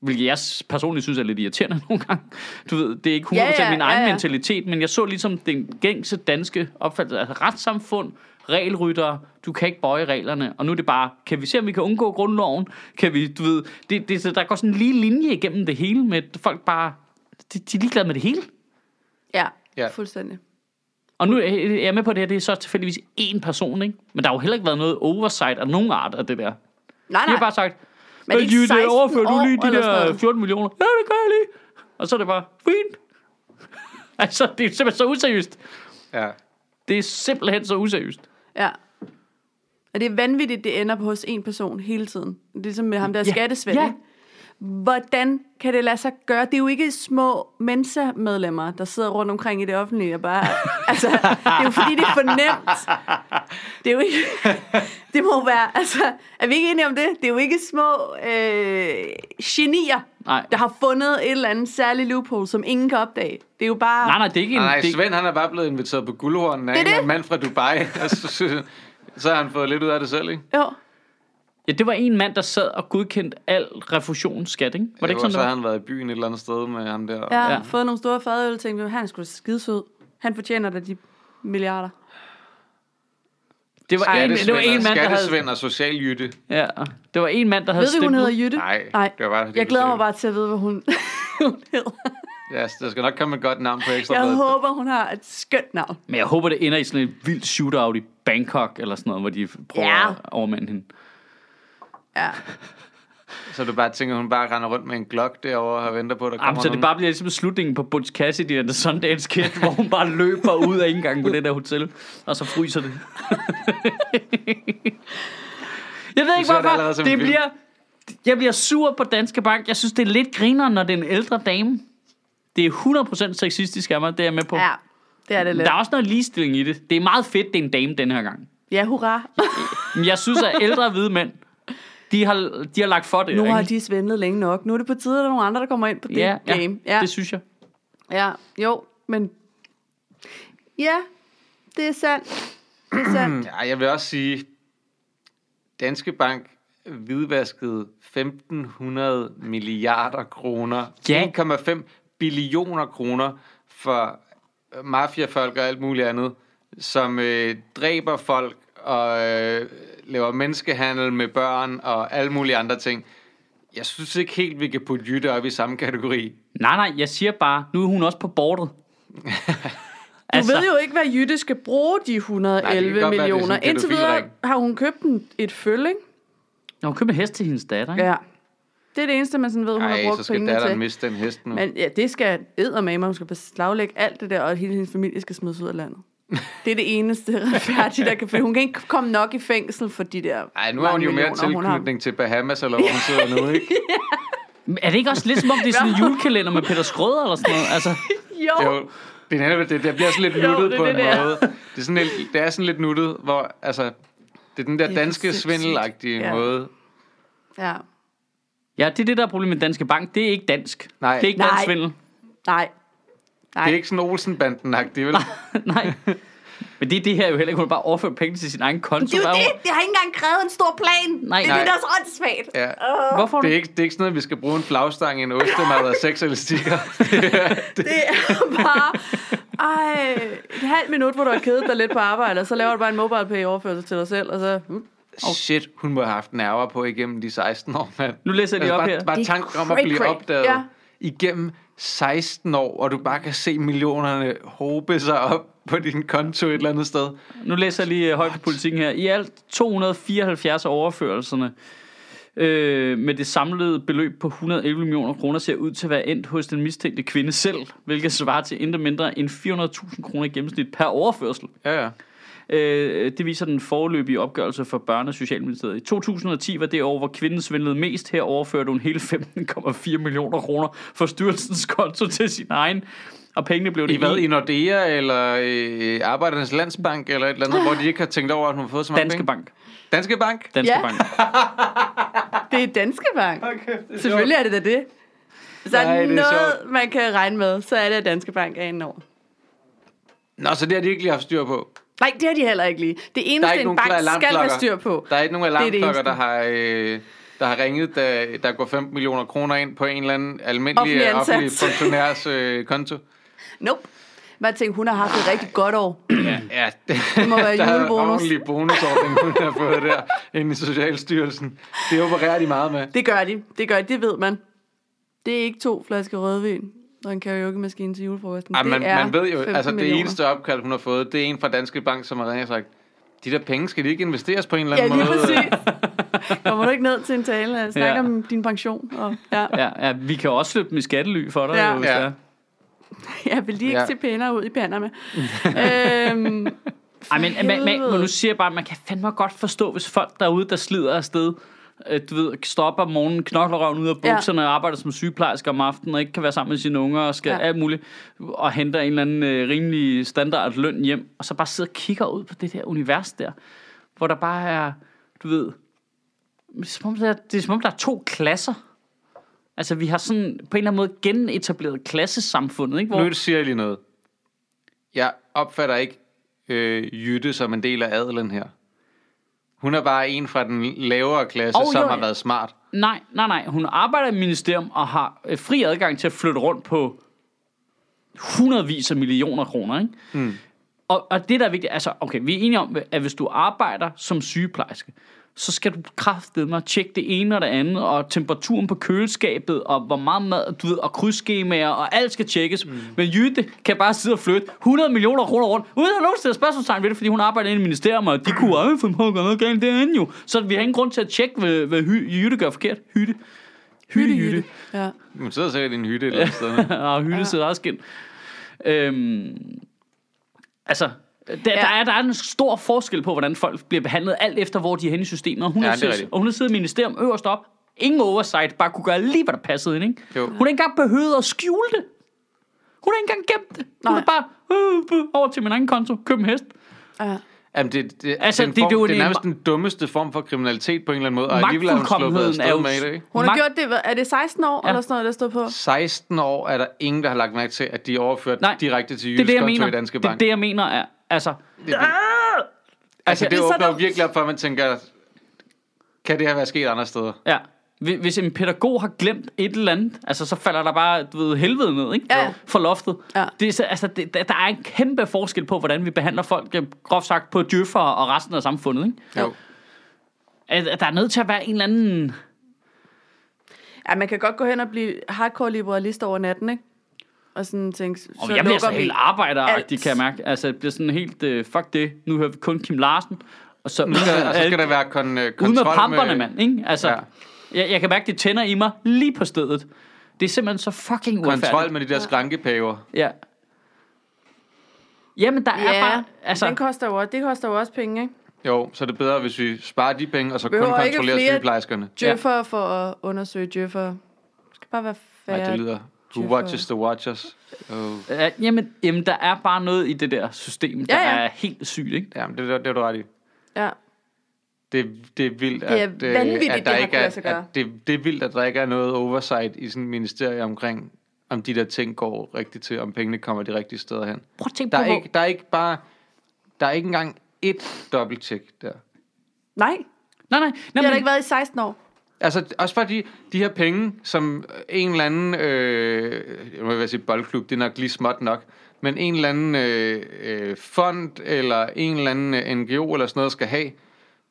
Speaker 1: hvilket jeg personligt synes er lidt irriterende nogle gange. Du ved, det er ikke 100%
Speaker 3: Ja, ja,
Speaker 1: min
Speaker 3: ja,
Speaker 1: egen
Speaker 3: ja.
Speaker 1: mentalitet, men jeg så ligesom den gængse danske opfattelse, altså retssamfund, regelrytter, du kan ikke bøje reglerne, og nu er det bare, kan vi se, om vi kan undgå grundloven? Kan vi, du ved, det, det, der går sådan en lige linje igennem det hele med, at folk bare, de, de er ligeglade med det hele.
Speaker 3: Ja,
Speaker 2: Ja.
Speaker 3: fuldstændig.
Speaker 1: Og nu er jeg er med på det her, det er så tilfældigvis én person, ikke? Men der har jo heller ikke været noget oversight af nogen art af det der.
Speaker 3: Nej, nej.
Speaker 1: har bare sagt,
Speaker 3: Men det er ikke
Speaker 1: "Øh,
Speaker 3: 16
Speaker 1: overfører du lige de der
Speaker 3: noget."
Speaker 1: 14 millioner? Ja, det gør jeg lige. Og så er det bare, fint. altså, det er simpelthen så useriøst.
Speaker 2: Ja.
Speaker 1: Det er simpelthen så useriøst.
Speaker 3: Ja. Og det er vanvittigt, det ender på hos en person hele tiden. Det er ligesom med ham der
Speaker 1: Ja,
Speaker 3: ja. skattesvend.
Speaker 1: ja.
Speaker 3: Hvordan kan det lade sig gøre? Det er jo ikke små Mensa-medlemmer, der sidder rundt omkring i det offentlige og bare... altså, det er jo fordi, det er for nemt. Det er jo ikke... det må være... Altså, er vi ikke enige om det? Det er jo ikke små øh, genier,
Speaker 1: Nej.
Speaker 3: der har fundet et eller andet særligt loophole, som ingen kan opdage. Det er jo bare...
Speaker 1: Nej, nej, det er ikke en...
Speaker 2: Nej, Svend han er bare blevet inviteret på guldhornen af
Speaker 3: Det
Speaker 2: en
Speaker 3: det.
Speaker 2: mand fra Dubai. Og så, så, så har han fået lidt ud af det selv, ikke?
Speaker 3: Jo.
Speaker 1: Ja, det var en mand, der sad og godkendte al refusionsskat, ikke? Var det ikke
Speaker 2: Jo,
Speaker 1: sådan,
Speaker 2: og så
Speaker 1: det
Speaker 2: har
Speaker 1: var?
Speaker 2: han været i byen et eller andet sted med ham der.
Speaker 3: Ja,
Speaker 1: Ja.
Speaker 3: fået nogle store fadøl tænkte, han da skidesød. Han fortjener da de milliarder.
Speaker 1: Det var, en, det var en mand, der havde...
Speaker 2: Skattesvend og socialjytte.
Speaker 1: Ja, det var en mand, der havde
Speaker 3: Ved du, hun hedder Jytte?
Speaker 2: Nej,
Speaker 3: Nej.
Speaker 2: det var bare, fordi
Speaker 3: Jeg glæder mig bare til at vide, hvad hun, hun hedder.
Speaker 2: det. Ja, der skal nok komme et godt navn på ekstra
Speaker 3: Jeg håber, hun har et skønt navn.
Speaker 1: Men jeg håber, det ender i sådan et vildt shootout i Bangkok, eller sådan noget, hvor de prøver
Speaker 3: Ja.
Speaker 1: at overmande hende.
Speaker 3: Ja.
Speaker 2: Så du bare tænker, hun bare render rundt med en glok derovre og venter på, at der kommer
Speaker 1: Jamen, så det
Speaker 2: nogen.
Speaker 1: bare bliver ligesom slutningen på Butch Cassidy and the Sundance Kid, hvor hun bare løber ud af indgangen på det der hotel, og så fryser det. jeg ved ikke, hvorfor det, det bliver... Jeg bliver sur på Danske Bank. Jeg synes, det er lidt griner, når det er en ældre dame. Det er 100% sexistisk af mig, det er jeg med på.
Speaker 3: ja, det er det lidt.
Speaker 1: Der er også noget ligestilling i det. Det er meget fedt, det er en dame den her gang.
Speaker 3: Ja, hurra.
Speaker 1: Men jeg synes, at ældre hvide mænd, de har, de har lagt for det.
Speaker 3: Nu har
Speaker 1: ikke?
Speaker 3: de svindlet længe nok. Nu er det på tide, at der er nogle andre, der kommer ind på det
Speaker 1: ja, ja,
Speaker 3: game. Ja,
Speaker 1: det synes jeg.
Speaker 3: ja, jo, men... Ja, det er sandt. Det er sandt.
Speaker 2: Ja, jeg vil også sige, Danske Bank hvidvaskede 1500 milliarder kroner.
Speaker 1: Ja.
Speaker 2: 1,5 billioner kroner for mafiafolk og alt muligt andet, som øh, dræber folk og øh, laver menneskehandel med børn og alle mulige andre ting. Jeg synes ikke helt, vi kan putte Jytte op i samme kategori.
Speaker 1: Nej, nej, jeg siger bare, nu er hun også på bordet.
Speaker 3: Du altså, ved jo ikke, hvad Jytte skal bruge de
Speaker 2: Nej,
Speaker 3: 111
Speaker 2: det kan godt være, det er
Speaker 3: millioner.
Speaker 2: en
Speaker 3: Indtil videre har hun købt en, et følge, ikke?
Speaker 1: Når hun køber en hest til hendes datter, ikke?
Speaker 3: Ja. Det er det eneste, man sådan ved, hun har
Speaker 2: Nej,
Speaker 3: brugt
Speaker 2: så skal
Speaker 3: pengene
Speaker 2: datteren
Speaker 3: til.
Speaker 2: miste den hest nu.
Speaker 3: Men ja, det skal eddermame, hun skal beslaglægge alt det der, og hele hendes familie skal smides ud af landet. Det er det eneste retfærdige, der kan finde. Hun kan ikke komme nok i fængsel for de der
Speaker 2: Ej, nu har hun jo mere tilknytning til Bahamas, eller hvor hun sidder nu, ikke?
Speaker 1: Men Er det ikke også lidt som om, det er sådan en julekalender med Peter Skrøder eller sådan noget? Altså,
Speaker 3: Jo,
Speaker 2: Jo, det, er, det, det bliver sådan lidt
Speaker 3: Jo,
Speaker 2: nuttet
Speaker 3: det er
Speaker 2: på
Speaker 3: det,
Speaker 2: en
Speaker 3: det
Speaker 2: måde. Det er, sådan lidt, det er sådan lidt nuttet, hvor altså, Det er den der
Speaker 3: Det er
Speaker 2: danske svindelagtige
Speaker 3: Ja.
Speaker 2: måde.
Speaker 3: Ja.
Speaker 1: Ja, det er det, der er problemet med Danske Bank. Det er ikke dansk.
Speaker 2: Nej.
Speaker 1: Det er ikke
Speaker 3: Nej.
Speaker 1: dansk svindel.
Speaker 3: Nej. Nej.
Speaker 2: Det er ikke sådan Olsen-banden-agtigt, vel?
Speaker 1: Nej. Men det er det her jo heller ikke. Hun bare overført penge til sin egen konto.
Speaker 3: det er jo
Speaker 1: er
Speaker 3: det.
Speaker 1: hun-
Speaker 3: Det har ikke engang krævet en stor plan.
Speaker 1: Nej,
Speaker 3: det er
Speaker 1: nej.
Speaker 3: det, der er så åndssvagt.
Speaker 2: Ja.
Speaker 1: Hvorfor?
Speaker 2: Det er, ikke, det er ikke sådan noget, at vi skal bruge en flagstang i en ostemad og seks elastikker.
Speaker 3: Det er bare... Ej, et halvt minut, hvor du har kedet dig lidt på arbejde, og så laver du bare en mobile pay overførsel til dig selv, og så... Uh,
Speaker 2: Shit, hun må have haft nerver på igennem de 16 år, mand.
Speaker 1: Nu læser jeg lige op
Speaker 2: bare,
Speaker 1: her.
Speaker 2: Bare
Speaker 3: Det er
Speaker 2: tanken om at blive opdaget
Speaker 3: Ja.
Speaker 2: igennem 16 år, og du bare kan se millionerne håbe sig op på din konto et eller andet sted.
Speaker 1: Nu læser jeg lige øh, højt på politikken her. I alt 274 af overførelserne øh, med det samlede beløb på 111 millioner kroner ser ud til at være endt hos den mistænkte kvinde selv, hvilket svarer til intet mindre end 400.000 kroner i gennemsnit per overførsel.
Speaker 2: Ja, ja.
Speaker 1: Øh, det viser den foreløbige opgørelse for Børne- og Socialministeriet. I 2010 var det år, hvor kvinden svindlede mest. Her overførte hun hele 15,4 millioner kroner fra styrelsens konto til sin egen. Og pengene blev det
Speaker 2: I hvad?
Speaker 1: i
Speaker 2: I Nordea eller øh, Arbejdernes Landsbank eller et eller andet, hvor de ikke har tænkt over, at hun har fået så mange
Speaker 1: Danske
Speaker 2: penge?
Speaker 1: Bank.
Speaker 2: Danske Bank?
Speaker 1: Danske
Speaker 3: Ja.
Speaker 1: Bank.
Speaker 3: det er Danske Bank.
Speaker 2: Okay, det
Speaker 3: Selvfølgelig er det da det. Hvis der
Speaker 2: Nej,
Speaker 3: er
Speaker 2: det er
Speaker 3: noget,
Speaker 2: sjovt.
Speaker 3: man kan regne med, så er det, at Danske Bank er inde over.
Speaker 2: Nå, så det har de ikke lige haft styr på.
Speaker 3: Nej, det har de heller ikke lige. Det
Speaker 2: Der er
Speaker 3: eneste, en bank skal have styr på.
Speaker 2: Der er ikke nogen
Speaker 3: Det er det
Speaker 2: alarmklokker, der har, øh, der har ringet, da der går 15 millioner kroner ind på en eller anden almindelig
Speaker 3: Offentlig
Speaker 2: offentlig, offentlig funktionærs øh, konto.
Speaker 3: Nope. Man tænker, hun har haft et rigtig godt år.
Speaker 2: Ja, ja det,
Speaker 3: Det må være
Speaker 2: der er en
Speaker 3: julebonus.
Speaker 2: bonusordning, hun har fået der inde i Socialstyrelsen. Det opererer de meget med.
Speaker 3: Det gør de. Det gør de. Det ved man. Det er ikke to flasker rødvin og en karaoke-maskine til julefrokosten.
Speaker 2: Ej,
Speaker 3: det
Speaker 2: man,
Speaker 3: er
Speaker 2: man ved jo,
Speaker 3: 15
Speaker 2: altså det
Speaker 3: millioner.
Speaker 2: eneste opkald, hun har fået, det er en fra Danske Bank, som har ringet og sagt, de der penge, skal de ikke investeres på en eller
Speaker 3: Ja,
Speaker 2: anden
Speaker 3: lige
Speaker 2: måde?
Speaker 3: præcis. Kommer du ikke ned til en tale og snakker
Speaker 1: Ja.
Speaker 3: om din pension? Og, ja.
Speaker 1: Ja, ja, vi kan også slippe dem i skattely for dig.
Speaker 3: Ja.
Speaker 1: Jo, hvis
Speaker 2: Ja.
Speaker 1: det.
Speaker 3: Jeg vil lige ikke
Speaker 2: Ja.
Speaker 3: se pænere ud i Panama. øhm,
Speaker 1: Ej, men, man, man, men nu siger jeg bare, man kan fandme godt forstå, hvis folk derude, der slider afsted, du ved, stopper om morgenen, knokler røven ud af
Speaker 3: Ja.
Speaker 1: bukserne og arbejder som sygeplejerske om aftenen, og ikke kan være sammen med sine unger, og skal
Speaker 3: Ja.
Speaker 1: ja. alt muligt, og henter en eller anden øh, rimelig standard løn hjem, og så bare sidder og kigger ud på det der univers der, hvor der bare er, du ved, det er som om, der, det er, som om der er to klasser. Altså, vi har sådan på en eller anden måde genetableret klassesamfundet, ikke? Hvor,
Speaker 2: Nu siger jeg lige noget. Jeg opfatter ikke øh, Jytte som en del af adelen her. Hun er bare en fra den lavere klasse, oh, som
Speaker 1: jo,
Speaker 2: har været smart.
Speaker 1: Nej, nej, nej. Hun arbejder i ministerium og har øh, fri adgang til at flytte rundt på hundredvis af millioner kroner, ikke?
Speaker 2: Mm.
Speaker 1: Og, og det, der er vigtigt, altså, okay, vi er enige om, at hvis du arbejder som sygeplejerske, så skal du kraftedeme tjekke det ene og det andet, og temperaturen på køleskabet, og hvor meget mad, du ved, og krydsskemaer, og alt skal tjekkes. Mm. Men Jytte kan bare sidde og flytte 100 millioner kroner rundt, uden at have nogen stille spørgsmålstegn ved det, fordi hun arbejder inde i ministerium, og de kunne aldrig få på noget galt derinde jo. Så vi har ingen grund til at tjekke, hvad, hvad Jytte gør forkert. Hytte. Hytte, Jytte.
Speaker 3: Ja.
Speaker 2: Hun sidder sikkert i en hytte et eller andet sted.
Speaker 1: og Hytte sidder også skin. Øhm, altså, der, ja. der, er, der er en stor forskel på, hvordan folk bliver behandlet, alt efter hvor de er henne i systemet. Og hun,
Speaker 2: Ja, det er
Speaker 1: siddet,
Speaker 2: rigtigt.
Speaker 1: og hun har siddet i ministerium øverst op. Ingen oversight, bare kunne gøre lige, hvad der passede ind. Ikke?
Speaker 2: Jo.
Speaker 1: Hun har ikke engang behøvet at skjule det. Hun har ikke engang gemt det. Hun
Speaker 3: Nej.
Speaker 1: er bare øh, øh, over til min anden konto, køb en hest.
Speaker 3: Ja.
Speaker 2: Jamen, det, det,
Speaker 1: Altså,
Speaker 2: det,
Speaker 1: det-
Speaker 2: form,
Speaker 1: det er jo
Speaker 2: det er
Speaker 1: en-
Speaker 2: nærmest den dummeste form for kriminalitet på en eller anden måde. Og alligevel er hun sluppet
Speaker 1: er jo...
Speaker 2: med det, ikke?
Speaker 3: Hun har gjort det, er det 16 år,
Speaker 1: Ja.
Speaker 3: eller sådan noget, der står på?
Speaker 2: 16 år er der ingen, der har lagt mærke til, at de er overført
Speaker 1: Nej,
Speaker 2: direkte til
Speaker 1: Det er det,
Speaker 2: Jyttes
Speaker 1: jeg mener.
Speaker 2: i Danske
Speaker 1: Det er
Speaker 2: Bank.
Speaker 1: det, jeg mener er... Altså,
Speaker 2: Det, det, altså,
Speaker 1: Okay.
Speaker 2: det
Speaker 3: Det er
Speaker 2: åbner jo
Speaker 3: dumt.
Speaker 2: virkelig op for, at man tænker, kan det her være sket andre steder?
Speaker 1: Ja. Hvis- Hvis en pædagog har glemt et eller andet, altså så falder der bare, du ved, helvede ned, ikke?
Speaker 3: Ja, ja.
Speaker 1: For loftet.
Speaker 3: Ja.
Speaker 1: Det er, så- altså, det, der der er en kæmpe forskel på, hvordan vi behandler folk, øh, groft sagt, på djøffer og resten af samfundet, ikke?
Speaker 2: Jo.
Speaker 1: At, at der er nødt til at være en eller anden...
Speaker 3: Ja, man kan godt gå hen og blive hardcore liberalist over natten, ikke? Og sådan tænke, så
Speaker 1: Og jeg bliver så helt arbejderagtig, kan jeg mærke. Altså, det bliver sådan helt, uh, fuck det, nu hører vi kun Kim Larsen. Og så,
Speaker 2: Nu skal, og så skal der være kon, øh, kontrol
Speaker 1: med pamperne, mand, ikke? Altså,
Speaker 2: Ja.
Speaker 1: jeg, jeg kan mærke, det tænder i mig lige på stedet. Det er simpelthen så fucking uretfærdigt.
Speaker 2: Kontrol med de der skrankepaver.
Speaker 1: Ja. Jamen, der er
Speaker 3: Ja,
Speaker 1: bare... Altså,
Speaker 3: den koster jo, også- det koster jo også penge, ikke?
Speaker 2: Jo, så er det bedre, hvis vi sparer de penge, og så kun
Speaker 3: Behøver ikke
Speaker 2: kontrollerer
Speaker 3: flere-
Speaker 2: sygeplejerskerne.
Speaker 3: Djøffer for at undersøge djøffer. Det skal bare være
Speaker 2: Nej,
Speaker 3: færre.
Speaker 2: det lyder... Who watches the watchers? Oh.
Speaker 1: Ja, jamen, jamen, der er bare noget i det der system, der
Speaker 3: Ja, ja.
Speaker 1: er helt sygt, ikke?
Speaker 2: Jamen, det, det, det er du ret i.
Speaker 3: Ja.
Speaker 2: Det, det er vildt,
Speaker 3: Det er
Speaker 2: at, øh,
Speaker 3: vanvittigt,
Speaker 2: at
Speaker 3: det
Speaker 2: der
Speaker 3: har
Speaker 2: ikke er, at det, det er vildt, at der ikke er noget oversight i sådan et ministerie omkring, om de der ting går rigtigt til, om pengene kommer de rigtige steder hen.
Speaker 1: Prøv at tænke
Speaker 2: Der
Speaker 1: på,
Speaker 2: er
Speaker 1: hvor-
Speaker 2: ikke, der er ikke bare, der er ikke engang et dobbelttjek der.
Speaker 3: Nej,
Speaker 1: Nej, nej.
Speaker 3: det
Speaker 1: nej
Speaker 3: har der
Speaker 1: men,
Speaker 3: ikke været i 16 år.
Speaker 2: Altså, også fordi de her penge, som en eller anden, øh, jeg må være sige boldklub, det er nok lige småt nok, men en eller anden øh, øh, fond, eller en eller anden øh, NGO, eller sådan noget, skal have,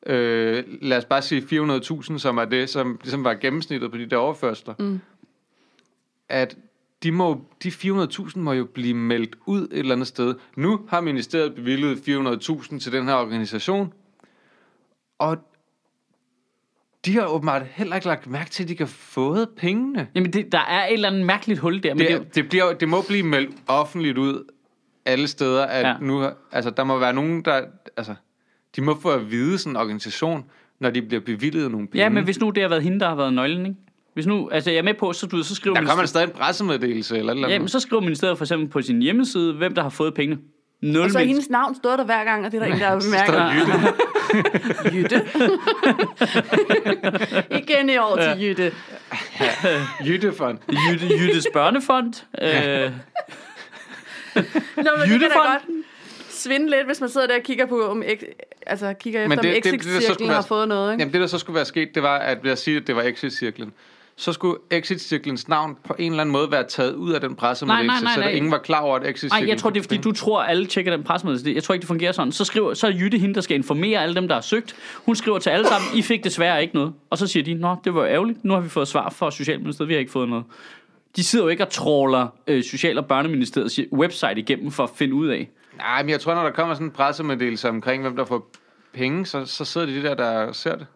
Speaker 2: øh, lad os bare sige 400.000, som er det, som ligesom var gennemsnittet på de der overførsler, mm. at de, må, de 400.000 må jo blive meldt ud et eller andet sted. Nu har ministeriet bevilget 400.000 til den her organisation, og de har åbenbart heller ikke lagt mærke til, at de kan fået pengene.
Speaker 1: Jamen, det, der er et eller andet mærkeligt hul der. Men
Speaker 2: Det,
Speaker 1: det,
Speaker 2: det, bliver, det må blive meldt offentligt ud alle steder, at
Speaker 1: Ja.
Speaker 2: nu, altså, der må være nogen, der, altså, de må få at vide sådan en organisation, når de bliver bevilget nogle penge.
Speaker 1: ja, men hvis nu det har været hende, der har været nøglen, ikke? Hvis nu, altså jeg er med på, så, du, så skriver
Speaker 2: der kommer stadig en pressemeddelelse eller eller
Speaker 1: Jamen,
Speaker 2: andet.
Speaker 1: så skriver ministeriet for eksempel på sin hjemmeside, hvem der har fået pengene. Nul
Speaker 3: Og så er hendes navn stået der hver gang, og det er der ingen, der har bemærket.
Speaker 2: Jytte.
Speaker 3: Igen i år til Jytte.
Speaker 2: Jyttefond.
Speaker 1: Jytte, Jyttes børnefond. øh,
Speaker 3: Nå, men det kan da
Speaker 1: Jyttefond?
Speaker 3: godt svinde lidt, hvis man sidder der og kigger på, om, ex, altså kigger efter,
Speaker 2: Men
Speaker 3: om
Speaker 2: det- så
Speaker 3: exit-cirklen har fået noget, ikke?
Speaker 2: Jamen det, der så skulle være sket, det var, at ved at sige, at det var Exit-cirklen, så skulle Exit-cirklens navn på en eller anden måde være taget ud af den pressemeddelelse,
Speaker 1: Nej, nej, nej,
Speaker 2: så der
Speaker 1: nej.
Speaker 2: ingen var klar over, at Exit-cirklen...
Speaker 1: Nej, jeg tror, det er fordi, du tror, alle tjekker den pressemeddelelse. Jeg tror ikke, det fungerer sådan. Så, skriver, så er Jytte hende, der skal informere alle dem, der har søgt. Hun skriver til alle sammen, I fik desværre ikke noget. Og så siger de, nå, det var ærgerligt. Nu har vi fået svar fra Socialministeriet, vi har ikke fået noget. De sidder jo ikke og tråler øh, Social- og Børneministeriets website igennem for at finde ud af.
Speaker 2: Nej, men jeg tror, når der kommer sådan en pressemeddelelse omkring, hvem der får penge, så, så sidder de der, der ser det.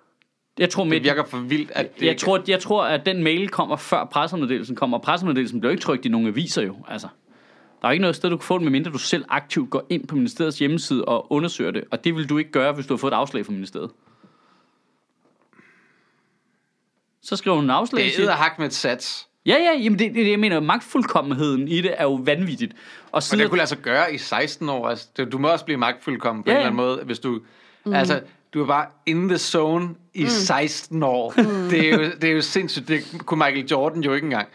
Speaker 1: Jeg tror, med,
Speaker 2: Det virker for vildt, at det
Speaker 1: jeg,
Speaker 2: ikke-
Speaker 1: tror, jeg tror, at den mail kommer før pressemeddelelsen kommer. Og pressemeddelelsen bliver ikke trykt i nogen aviser jo. Altså, der er ikke noget sted, du kan få den, medmindre du selv aktivt går ind på ministeriets hjemmeside og undersøger det. Og det vil du ikke gøre, hvis du har fået et afslag fra ministeriet. Så skriver hun en afslag. og
Speaker 2: Det
Speaker 1: siger-
Speaker 2: er hak med et sats.
Speaker 1: Ja, ja, jamen det, det, jeg mener, magtfuldkommenheden i det er jo vanvittigt. Og
Speaker 2: Og
Speaker 1: sidder,
Speaker 2: det kunne lade sig gøre i 16 år. Altså, du må også blive magtfuldkommen på
Speaker 1: Ja,
Speaker 2: en eller anden måde, hvis du... Mm. Altså, du er bare in the zone i mm. 16 år. Mm. Det, er jo, det er jo sindssygt. Det kunne Michael Jordan jo ikke engang.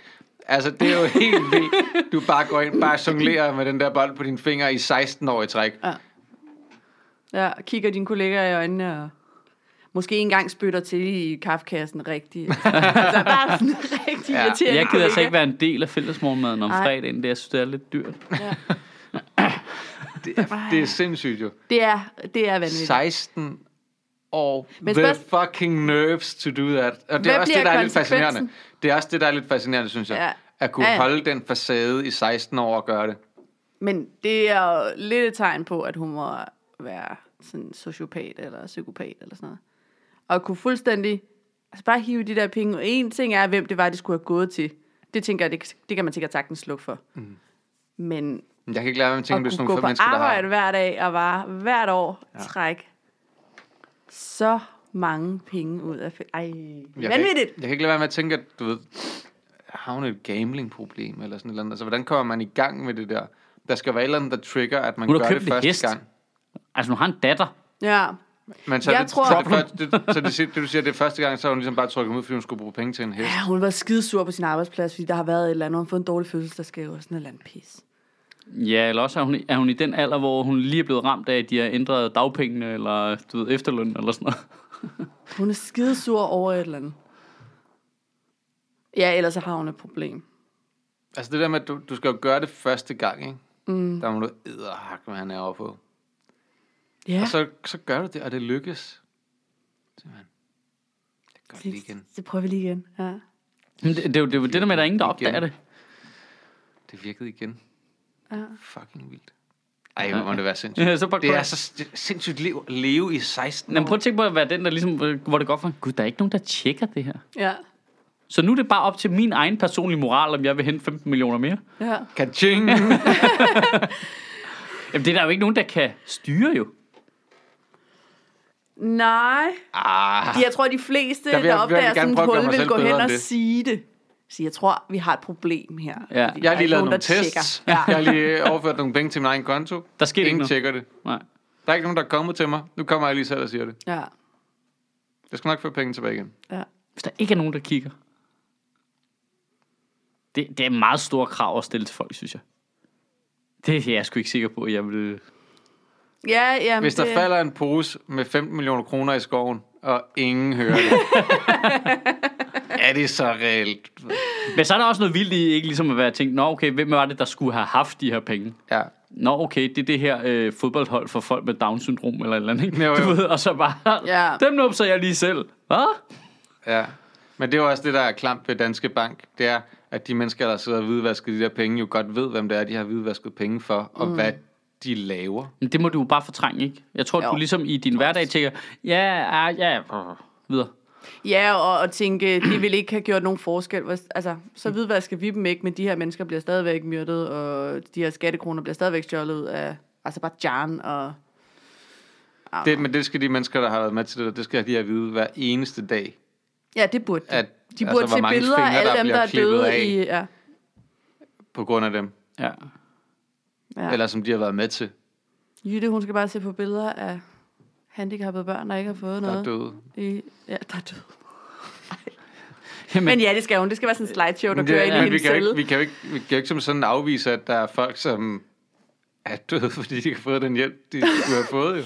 Speaker 2: Altså, det er jo helt vildt. Du bare går ind, bare jonglerer med den der bold på dine fingre i 16 år i træk.
Speaker 3: Ja, og kigger dine kollegaer i øjnene og måske ikke engang spytter til i kaffekassen rigtigt. altså bare sådan rigtig
Speaker 2: Ja.
Speaker 3: irriterende
Speaker 1: jeg gider altså ikke være en del af fællesmorgenmaden om fredagen. Det, jeg synes, det er lidt dyrt.
Speaker 2: Det er, det er sindssygt jo.
Speaker 3: Det er, det er vanvittigt.
Speaker 2: 16 år.
Speaker 3: Men
Speaker 2: The fucking nerves to do that. Og det
Speaker 3: Hvad
Speaker 2: er også det, der er lidt fascinerende. Det er også det, der er lidt fascinerende, synes jeg.
Speaker 3: Ja.
Speaker 2: At kunne
Speaker 3: Ja,
Speaker 2: holde den facade i 16 år og gøre det.
Speaker 3: Men det er jo lidt et tegn på, at hun må være sådan sociopat eller psykopat eller sådan noget. Og kunne fuldstændig altså bare hive de der penge. En ting er, hvem det var, de skulle have gået til. Det tænker jeg, det, det kan man sikkert sagtens slukke for. Mm. Men
Speaker 2: Jeg kan ikke lade være med at tænke,
Speaker 3: at
Speaker 2: det er sådan nogle mennesker, der har...
Speaker 3: arbejde hver dag og bare hvert år ja. træk så mange penge ud af... Ej,
Speaker 2: Jeg kan,
Speaker 3: vanvittigt!
Speaker 2: ikke, jeg kan ikke lade være med at tænke, at du ved, har hun et gambling-problem eller sådan et eller andet. Altså, hvordan kommer man i gang med det der? Der skal være et eller andet, der trigger, at man
Speaker 1: Hun
Speaker 2: gør det første
Speaker 1: hest.
Speaker 2: gang.
Speaker 1: Altså, hun har en datter.
Speaker 3: Ja,
Speaker 2: Men så,
Speaker 3: Jeg
Speaker 2: det,
Speaker 3: tror-
Speaker 2: så, det, første, det, så det, det, du siger, det er første gang, så har hun ligesom bare trykket ud, fordi hun skulle bruge penge til en hest.
Speaker 3: Ja, hun været skidesur på sin arbejdsplads, fordi der har været et eller andet, hun har fået en dårlig fødselsdagsgave og sådan et eller andet pis.
Speaker 1: Ja, eller også er hun, er hun i den alder, hvor hun lige er blevet ramt af, at de har ændret dagpengene, eller du ved, efterløn, eller sådan noget.
Speaker 3: Hun er skidesur over et eller andet. Ja, ellers så har hun et problem.
Speaker 2: Altså det der med, at du, du skal jo gøre det første gang, ikke? Mm. Der må du edderhak, hvad han er over på.
Speaker 3: Ja,
Speaker 2: Og så, så gør du det, og det lykkes. Simpelthen. Det gør det lige igen.
Speaker 3: det prøver vi lige igen. Ja.
Speaker 1: Men det, det, er jo- det er jo det der med, at der er ingen, der opdager det.
Speaker 2: Det virkede igen.
Speaker 3: Ja.
Speaker 2: Fucking vildt. Ej, hvor må det være sindssygt.
Speaker 1: Ja, så bare
Speaker 2: det er så sindssygt liv, leve i 16
Speaker 1: Men
Speaker 2: år.
Speaker 1: prøv at tænke på at være den, der ligesom, hvor det går for, gud, der er ikke nogen, der tjekker det her.
Speaker 3: Ja.
Speaker 1: Så nu er det bare op til min egen personlige moral, om jeg vil hente 15 millioner mere.
Speaker 3: ja.
Speaker 2: Kaching!
Speaker 1: Jamen, det er der jo ikke nogen, der kan styre jo.
Speaker 3: Nej.
Speaker 2: ah,
Speaker 3: Jeg tror, de fleste,
Speaker 2: Der vil
Speaker 3: der opdager sådan et
Speaker 2: at
Speaker 3: hul, vil gå hen og
Speaker 2: det.
Speaker 3: sige det. Så jeg tror, vi har et problem her.
Speaker 1: Ja.
Speaker 2: Jeg har lige
Speaker 3: ikke
Speaker 2: lavet
Speaker 3: nogen,
Speaker 2: nogle tests.
Speaker 3: tjekker.
Speaker 2: Jeg har lige overført nogle penge til min egen konto.
Speaker 1: Der ikke
Speaker 2: Ingen
Speaker 1: noget.
Speaker 2: tjekker det.
Speaker 1: Nej.
Speaker 2: Der er ikke nogen, der er kommet til mig. Nu kommer jeg lige selv og siger det.
Speaker 3: Ja.
Speaker 2: Jeg skal nok få penge tilbage igen.
Speaker 3: Ja.
Speaker 1: Hvis der ikke er nogen, der kigger. Det, det er meget store krav at stille til folk, synes jeg. Det er jeg sgu ikke sikker på, at jeg vil...
Speaker 3: Ja, ja,
Speaker 2: Hvis der
Speaker 3: det,
Speaker 2: falder en pose med 15 millioner kroner i skoven, og ingen hører det, er det så reelt?
Speaker 1: Men så er der også noget vildt i, ikke ligesom at være tænkt, nå okay, hvem var det, der skulle have haft de her penge?
Speaker 2: Ja.
Speaker 1: Nå okay, det er det her øh, fodboldhold for folk med Down-syndrom eller et eller andet, ikke?
Speaker 2: Jo, jo.
Speaker 1: Du ved, og så bare,
Speaker 3: Ja.
Speaker 1: dem nupser jeg lige selv. Hvad?
Speaker 2: Ja. Men det er jo også det, der er klamt ved Danske Bank. Det er, at de mennesker, der sidder og hvidvasker de der penge, jo godt ved, hvem det er, de har hvidvasket penge for, og mm. hvad de laver.
Speaker 1: Men det må du jo bare fortrænge, ikke? Jeg tror,
Speaker 3: Jo.
Speaker 1: du ligesom i din hverdag tænker, ja, ja, ja, videre.
Speaker 3: Ja, og, og tænke, de vil ikke have gjort nogen forskel. Altså, så hvidvasker vi dem ikke, men de her mennesker bliver stadigvæk myrdet, og de her skattekroner bliver stadigvæk stjålet af Azerbaijan og...
Speaker 2: Det, men det skal de mennesker, der har været med til det, det skal de have at vide hver eneste dag.
Speaker 3: Ja, det burde de.
Speaker 2: At,
Speaker 3: De burde
Speaker 2: altså,
Speaker 3: se billeder af alle dem, der er døde
Speaker 2: af
Speaker 3: i... Ja,
Speaker 2: På grund af dem.
Speaker 1: Ja.
Speaker 3: ja.
Speaker 2: Eller som de har været med til,
Speaker 3: Jytte, hun skal bare se på billeder af handicappede børn, der ikke har fået
Speaker 2: der er
Speaker 3: noget.
Speaker 2: døde.
Speaker 3: I, ja, der er døde.
Speaker 1: Jamen,
Speaker 3: Men ja, det skal hun. Det skal være sådan en slideshow, der
Speaker 2: Men
Speaker 3: kører
Speaker 2: det,
Speaker 3: ind i
Speaker 2: ja, vi,
Speaker 3: hendes
Speaker 2: kan jo ikke,
Speaker 3: celle.
Speaker 2: vi, kan jo ikke, vi kan jo ikke som sådan afvise, at der er folk, som er døde, fordi de ikke har fået den hjælp, de skulle have fået. Jo.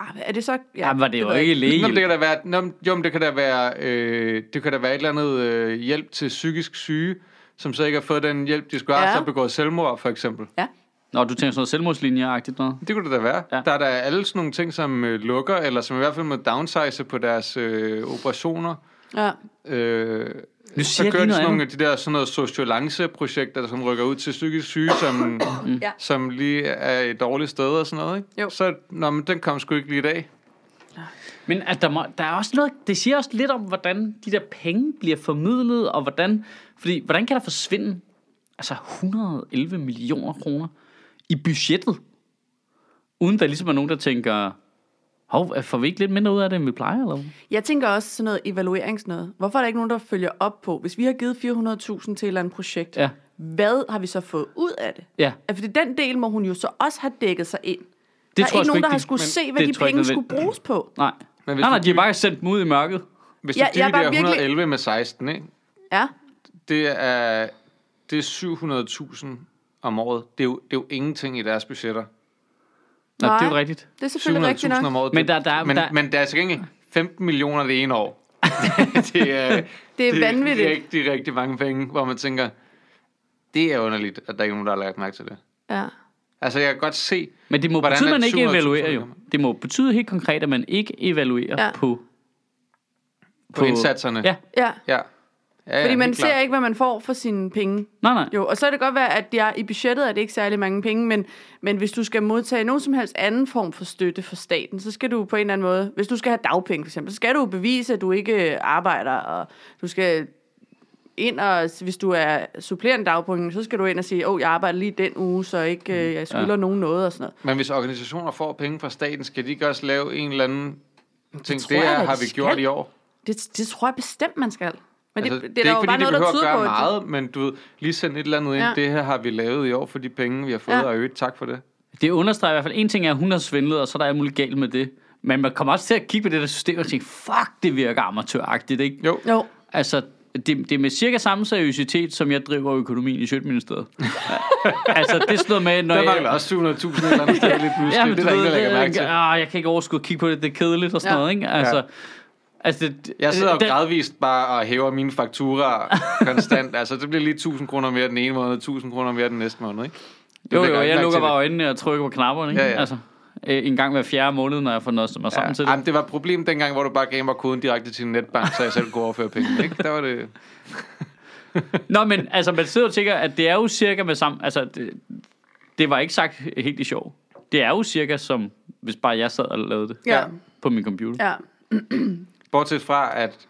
Speaker 3: Ah, Er det så...
Speaker 1: ja, var det jo
Speaker 3: ved jeg
Speaker 1: ikke
Speaker 2: Nå, men det kan da være, nå, jo, det kan da være, øh, det kan da være et eller andet øh, hjælp til psykisk syge, som så ikke har fået den hjælp, de skulle have,
Speaker 3: Ja.
Speaker 2: så begået selvmord, for eksempel.
Speaker 1: Nå, du tænker sådan noget selvmordslinjeagtigt noget?
Speaker 2: Det kunne det da være.
Speaker 1: Ja.
Speaker 2: Der er der alle sådan nogle ting, som øh, lukker, eller som i hvert fald må downsize på deres øh, operationer.
Speaker 3: Ja.
Speaker 2: Øh,
Speaker 1: Nu
Speaker 2: så
Speaker 1: siger
Speaker 2: kører
Speaker 1: lige
Speaker 2: de sådan
Speaker 1: noget
Speaker 2: nogle af de der sådan noget sociolance-projekter, som rykker ud til psykisk syge, som,
Speaker 3: Ja.
Speaker 2: som lige er et dårligt sted og sådan noget. Ikke?
Speaker 3: Jo.
Speaker 2: Så, nå, men den kom sgu ikke lige i dag.
Speaker 1: Men at der, må, der er også noget, det siger også lidt om, hvordan de der penge bliver formidlet, og hvordan, fordi, hvordan kan der forsvinde altså 111 millioner kroner i budgettet, uden der ligesom er nogen, der tænker, hov, får vi ikke lidt mindre ud af det, end vi plejer, eller hvad?
Speaker 3: Jeg tænker også sådan noget evalueringsnød. Hvorfor er der ikke nogen, der følger op på, hvis vi har givet 400.000 til et eller andet projekt,
Speaker 1: Ja,
Speaker 3: hvad har vi så fået ud af det?
Speaker 1: ja.
Speaker 3: Altså, fordi den del må hun jo så også have dækket sig ind.
Speaker 1: Det
Speaker 3: der er
Speaker 1: tror jeg
Speaker 3: ikke
Speaker 1: sgu
Speaker 3: nogen, der
Speaker 1: ikke,
Speaker 3: har skulle se, hvad
Speaker 1: det
Speaker 3: de
Speaker 1: tror jeg
Speaker 3: penge
Speaker 1: ikke
Speaker 3: skulle bruges på.
Speaker 1: Nej.
Speaker 2: Men hvis
Speaker 1: Nej, nej, de har bare sendt dem ud i mørket.
Speaker 2: Hvis
Speaker 3: Ja,
Speaker 2: du
Speaker 3: er
Speaker 2: dividerer
Speaker 3: virkelig-
Speaker 2: 111 med 16, ikke?
Speaker 3: Ja,
Speaker 2: Det er, det er 700.000 om året. Det er, jo, det er jo ingenting i deres budgetter.
Speaker 1: Nå, det er jo
Speaker 3: Nej.
Speaker 1: rigtigt.
Speaker 3: det er selvfølgelig rigtigt
Speaker 2: 700.000
Speaker 3: nok.
Speaker 2: om året.
Speaker 1: Men
Speaker 2: det-
Speaker 1: der- der-
Speaker 2: men,
Speaker 1: der-
Speaker 2: men der er til gengæld 15 millioner det ene år. det er,
Speaker 3: Det er vanvittigt.
Speaker 2: rigtig, rigtig mange penge, hvor man tænker, det er underligt, at der ikke er nogen, der har lagt mærke til det.
Speaker 3: Ja.
Speaker 2: Altså, jeg kan godt se,
Speaker 1: Men det må
Speaker 2: Hvordan
Speaker 1: betyde,
Speaker 2: er
Speaker 1: at man ikke
Speaker 2: 700.000
Speaker 1: evaluerer jo. Det må betyde helt konkret, at man ikke evaluerer
Speaker 3: Ja.
Speaker 1: på...
Speaker 2: på, indsatserne.
Speaker 1: Ja,
Speaker 3: ja.
Speaker 2: ja. Ja
Speaker 3: Fordi man ser
Speaker 2: klart.
Speaker 3: ikke, hvad man får for sine penge.
Speaker 1: nej, nej.
Speaker 3: Jo, og så er det godt være, at jeg, i budgettet er det ikke særlig mange penge, men, men hvis du skal modtage nogen som helst anden form for støtte fra staten, så skal du på en eller anden måde, hvis du skal have dagpenge for eksempel, så skal du bevise, at du ikke arbejder, og du skal ind og, hvis du er supplerende dagpenge, så skal du ind og sige, åh, oh, jeg arbejder lige den uge, så ikke, øh, jeg skylder ja. nogen noget og sådan noget.
Speaker 2: Men hvis organisationer får penge fra staten, skal de ikke også lave en eller anden ting? Det,
Speaker 3: tror jeg
Speaker 2: er, har vi
Speaker 3: skal.
Speaker 2: gjort i år.
Speaker 3: Det, det tror jeg bestemt, man skal. Men
Speaker 2: Altså,
Speaker 3: det, det,
Speaker 2: det
Speaker 3: er
Speaker 2: er
Speaker 3: der
Speaker 2: ikke
Speaker 3: jo
Speaker 2: fordi,
Speaker 3: bare
Speaker 2: de
Speaker 3: noget, der
Speaker 2: behøver at gøre meget, men du lige send et eller andet ind.
Speaker 3: Ja.
Speaker 2: Det her har vi lavet i år for de penge, vi har fået,
Speaker 3: Ja.
Speaker 2: og øget. Tak for det.
Speaker 1: Det understreger i hvert fald, en ting er, at hun har svindlet, og så er der alt muligt galt med det. Men man kommer også til at kigge på det der system og tænke, fuck, det virker amatøragtigt, ikke?
Speaker 2: Jo,
Speaker 3: Jo,
Speaker 1: Altså, det, det er med cirka samme seriøsitet, som jeg driver økonomien i Sjøtministeriet. altså, det er sådan noget med, når
Speaker 2: der
Speaker 1: jeg...
Speaker 2: mangler også 700.000 et eller andet sted lige pludselig.
Speaker 1: Ja, men
Speaker 2: det er der ingen, der lægger mærke til.
Speaker 1: Ah, jeg kan ikke overskue at kigge på det, det er kedeligt og sådan
Speaker 3: ja.
Speaker 1: noget, ikke? Altså,
Speaker 2: Ja.
Speaker 1: Altså det,
Speaker 2: Jeg sidder jo
Speaker 1: det-
Speaker 2: gradvist bare og hæver mine fakturer konstant. altså, det bliver lige 1000 kroner mere den ene måned, 1000 kroner mere den næste måned, ikke? Du
Speaker 1: Jo, jo, jeg lukker bare øjnene og trykker på knapperne, ikke?
Speaker 2: Ja, ja.
Speaker 1: Altså, øh, en gang hver fjerde måned, når jeg får noget mig sammen
Speaker 2: Ja.
Speaker 1: til det.
Speaker 2: Jamen, det var et problem dengang, hvor du bare gav mig koden direkte til din netbank, så jeg selv kunne overføre penge. Ikke? Der var det...
Speaker 1: Nå, men altså, man sidder og tænker, at det er jo cirka med samme... Altså, det, det var ikke sagt helt i sjov. Det er jo cirka som, hvis bare jeg sad og lavede det
Speaker 3: Ja.
Speaker 1: på min computer.
Speaker 3: ja.
Speaker 2: Bortset fra, at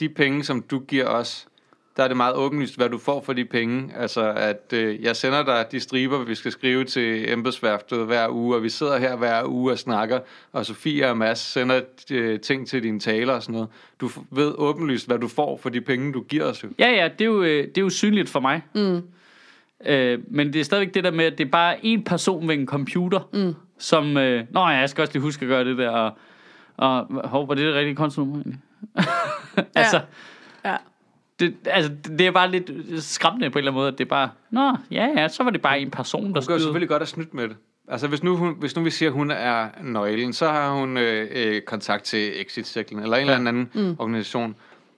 Speaker 2: de penge, som du giver os, der er det meget åbenlyst, hvad du får for de penge. Altså, at øh, jeg sender dig de striber, vi skal skrive til embedsværftet hver uge, og vi sidder her hver uge og snakker, og Sofie og Mads sender øh, ting til dine taler og sådan noget. Du ved åbenlyst, hvad du får for de penge, du giver os jo.
Speaker 1: Ja, ja, det er jo, øh, det er jo synligt for mig.
Speaker 3: Mm.
Speaker 1: Øh, men det er stadigvæk det der med, at det er bare en person ved en computer, mm. som, øh, nå ja, jeg skal også lige huske at gøre det der, og, Og hov, var det det rigtige kontonummer egentlig? altså,
Speaker 3: Ja.
Speaker 1: det, altså, det er bare lidt skræmmende på en eller anden måde, at det er bare, nå, ja, ja, så var det bare en person, der
Speaker 2: Hun kan jo
Speaker 1: styrede.
Speaker 2: selvfølgelig godt have snydt med det. Altså, hvis nu, hun, hvis nu vi siger, at hun er nøglen, så har hun øh, øh, kontakt til Exit Circle, eller en
Speaker 1: Ja.
Speaker 2: eller anden mm. organisation,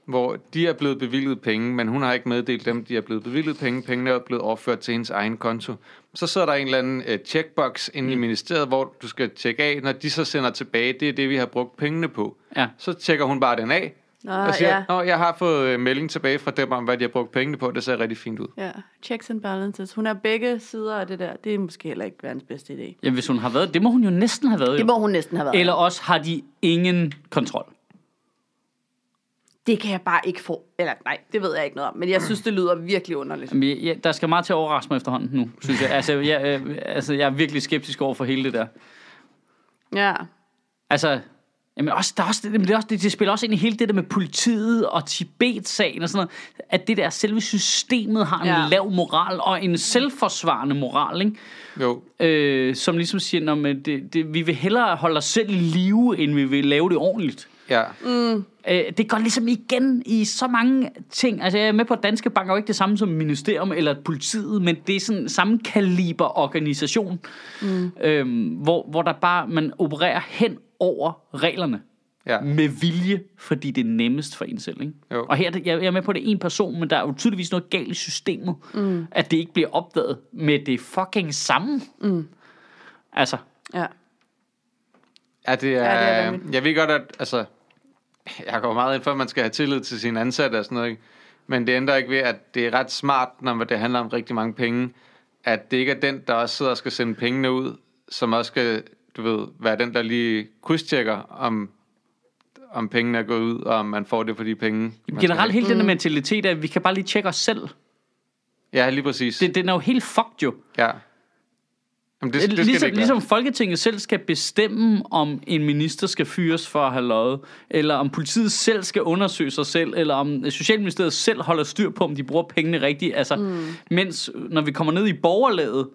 Speaker 2: hvor de er blevet bevilget penge, men hun har ikke meddelt dem, de er blevet bevilget penge. Pengene er blevet overført til hendes egen konto. Så sidder der en eller anden øh, checkbox inde mm. i ministeriet, hvor du skal tjekke af, når de så sender tilbage, det er det, vi har brugt pengene på.
Speaker 1: Ja.
Speaker 2: Så tjekker hun bare den af,
Speaker 3: Nå,
Speaker 2: og siger,
Speaker 3: ja.
Speaker 2: Nå, jeg har fået øh, melding tilbage fra dem om, hvad de har brugt pengene på. Det ser rigtig fint ud.
Speaker 3: ja. Checks and balances. Hun er begge sider af det der. Det er måske heller ikke verdens bedste idé.
Speaker 1: Ja, hvis hun har været, det må hun jo næsten have været.
Speaker 3: Det må hun næsten have været.
Speaker 1: Eller også har de ingen kontrol.
Speaker 3: Det kan jeg bare ikke få. Eller nej, det ved jeg ikke noget om. Men jeg synes, det lyder virkelig underligt.
Speaker 1: Jamen, jeg, der skal meget til at overraske mig efterhånden nu, synes jeg. Altså, jeg, øh, altså, jeg er virkelig skeptisk over for hele det der.
Speaker 3: Ja.
Speaker 1: Altså, jamen også, der er også, det, det, er også, det, det spiller også ind i hele det der med politiet og Tibet-sagen og sådan noget, at det der selve systemet har en
Speaker 3: Ja.
Speaker 1: lav moral og en selvforsvarende moral, ikke?
Speaker 2: Jo,
Speaker 1: Øh, som ligesom siger, men det, det, vi vil hellere holde os selv i live, end vi vil lave det ordentligt.
Speaker 2: ja.
Speaker 1: Øh, det går ligesom igen i så mange ting. Altså, jeg er med på, at Danske Bank er jo ikke det samme som ministerium eller politiet, men det er sådan samme kaliber organisation, mm. øhm, hvor, hvor der bare, man opererer hen over reglerne
Speaker 2: ja.
Speaker 1: med vilje, fordi det er nemmest for en selv. Ikke?
Speaker 2: Jo.
Speaker 1: Og her, jeg jeg er med på, at det er en person, men der er jo tydeligvis noget galt i systemet, mm. at det ikke bliver opdaget med det fucking samme. Mm. Altså,
Speaker 3: Ja.
Speaker 2: Ja, det er,
Speaker 3: Ja, det er
Speaker 2: ja,
Speaker 3: vanvittigt.
Speaker 2: jeg ved godt, at altså, jeg går meget ind for, at man skal have tillid til sine ansatte og sådan noget, ikke? men det ændrer ikke ved, at det er ret smart, når det handler om rigtig mange penge, at det ikke er den, der også sidder og skal sende pengene ud, som også skal, du ved, være den, der lige krydstjekker, om, om pengene er gået ud, og om man får det for de penge.
Speaker 1: generelt hele den der mentalitet af, at vi kan bare lige tjekke os selv.
Speaker 2: Ja, lige præcis.
Speaker 1: Det, den er jo helt fucked jo.
Speaker 2: ja. Jamen, det, det, det skal
Speaker 1: ligesom,
Speaker 2: det
Speaker 1: ligesom
Speaker 2: ligesom...
Speaker 1: Folketinget selv skal bestemme, om en minister skal fyres for at have løjet, eller om politiet selv skal undersøge sig selv, eller om Socialministeriet selv holder styr på, om de bruger pengene rigtigt. Altså, mm. Mens når vi kommer ned i borgerlaget,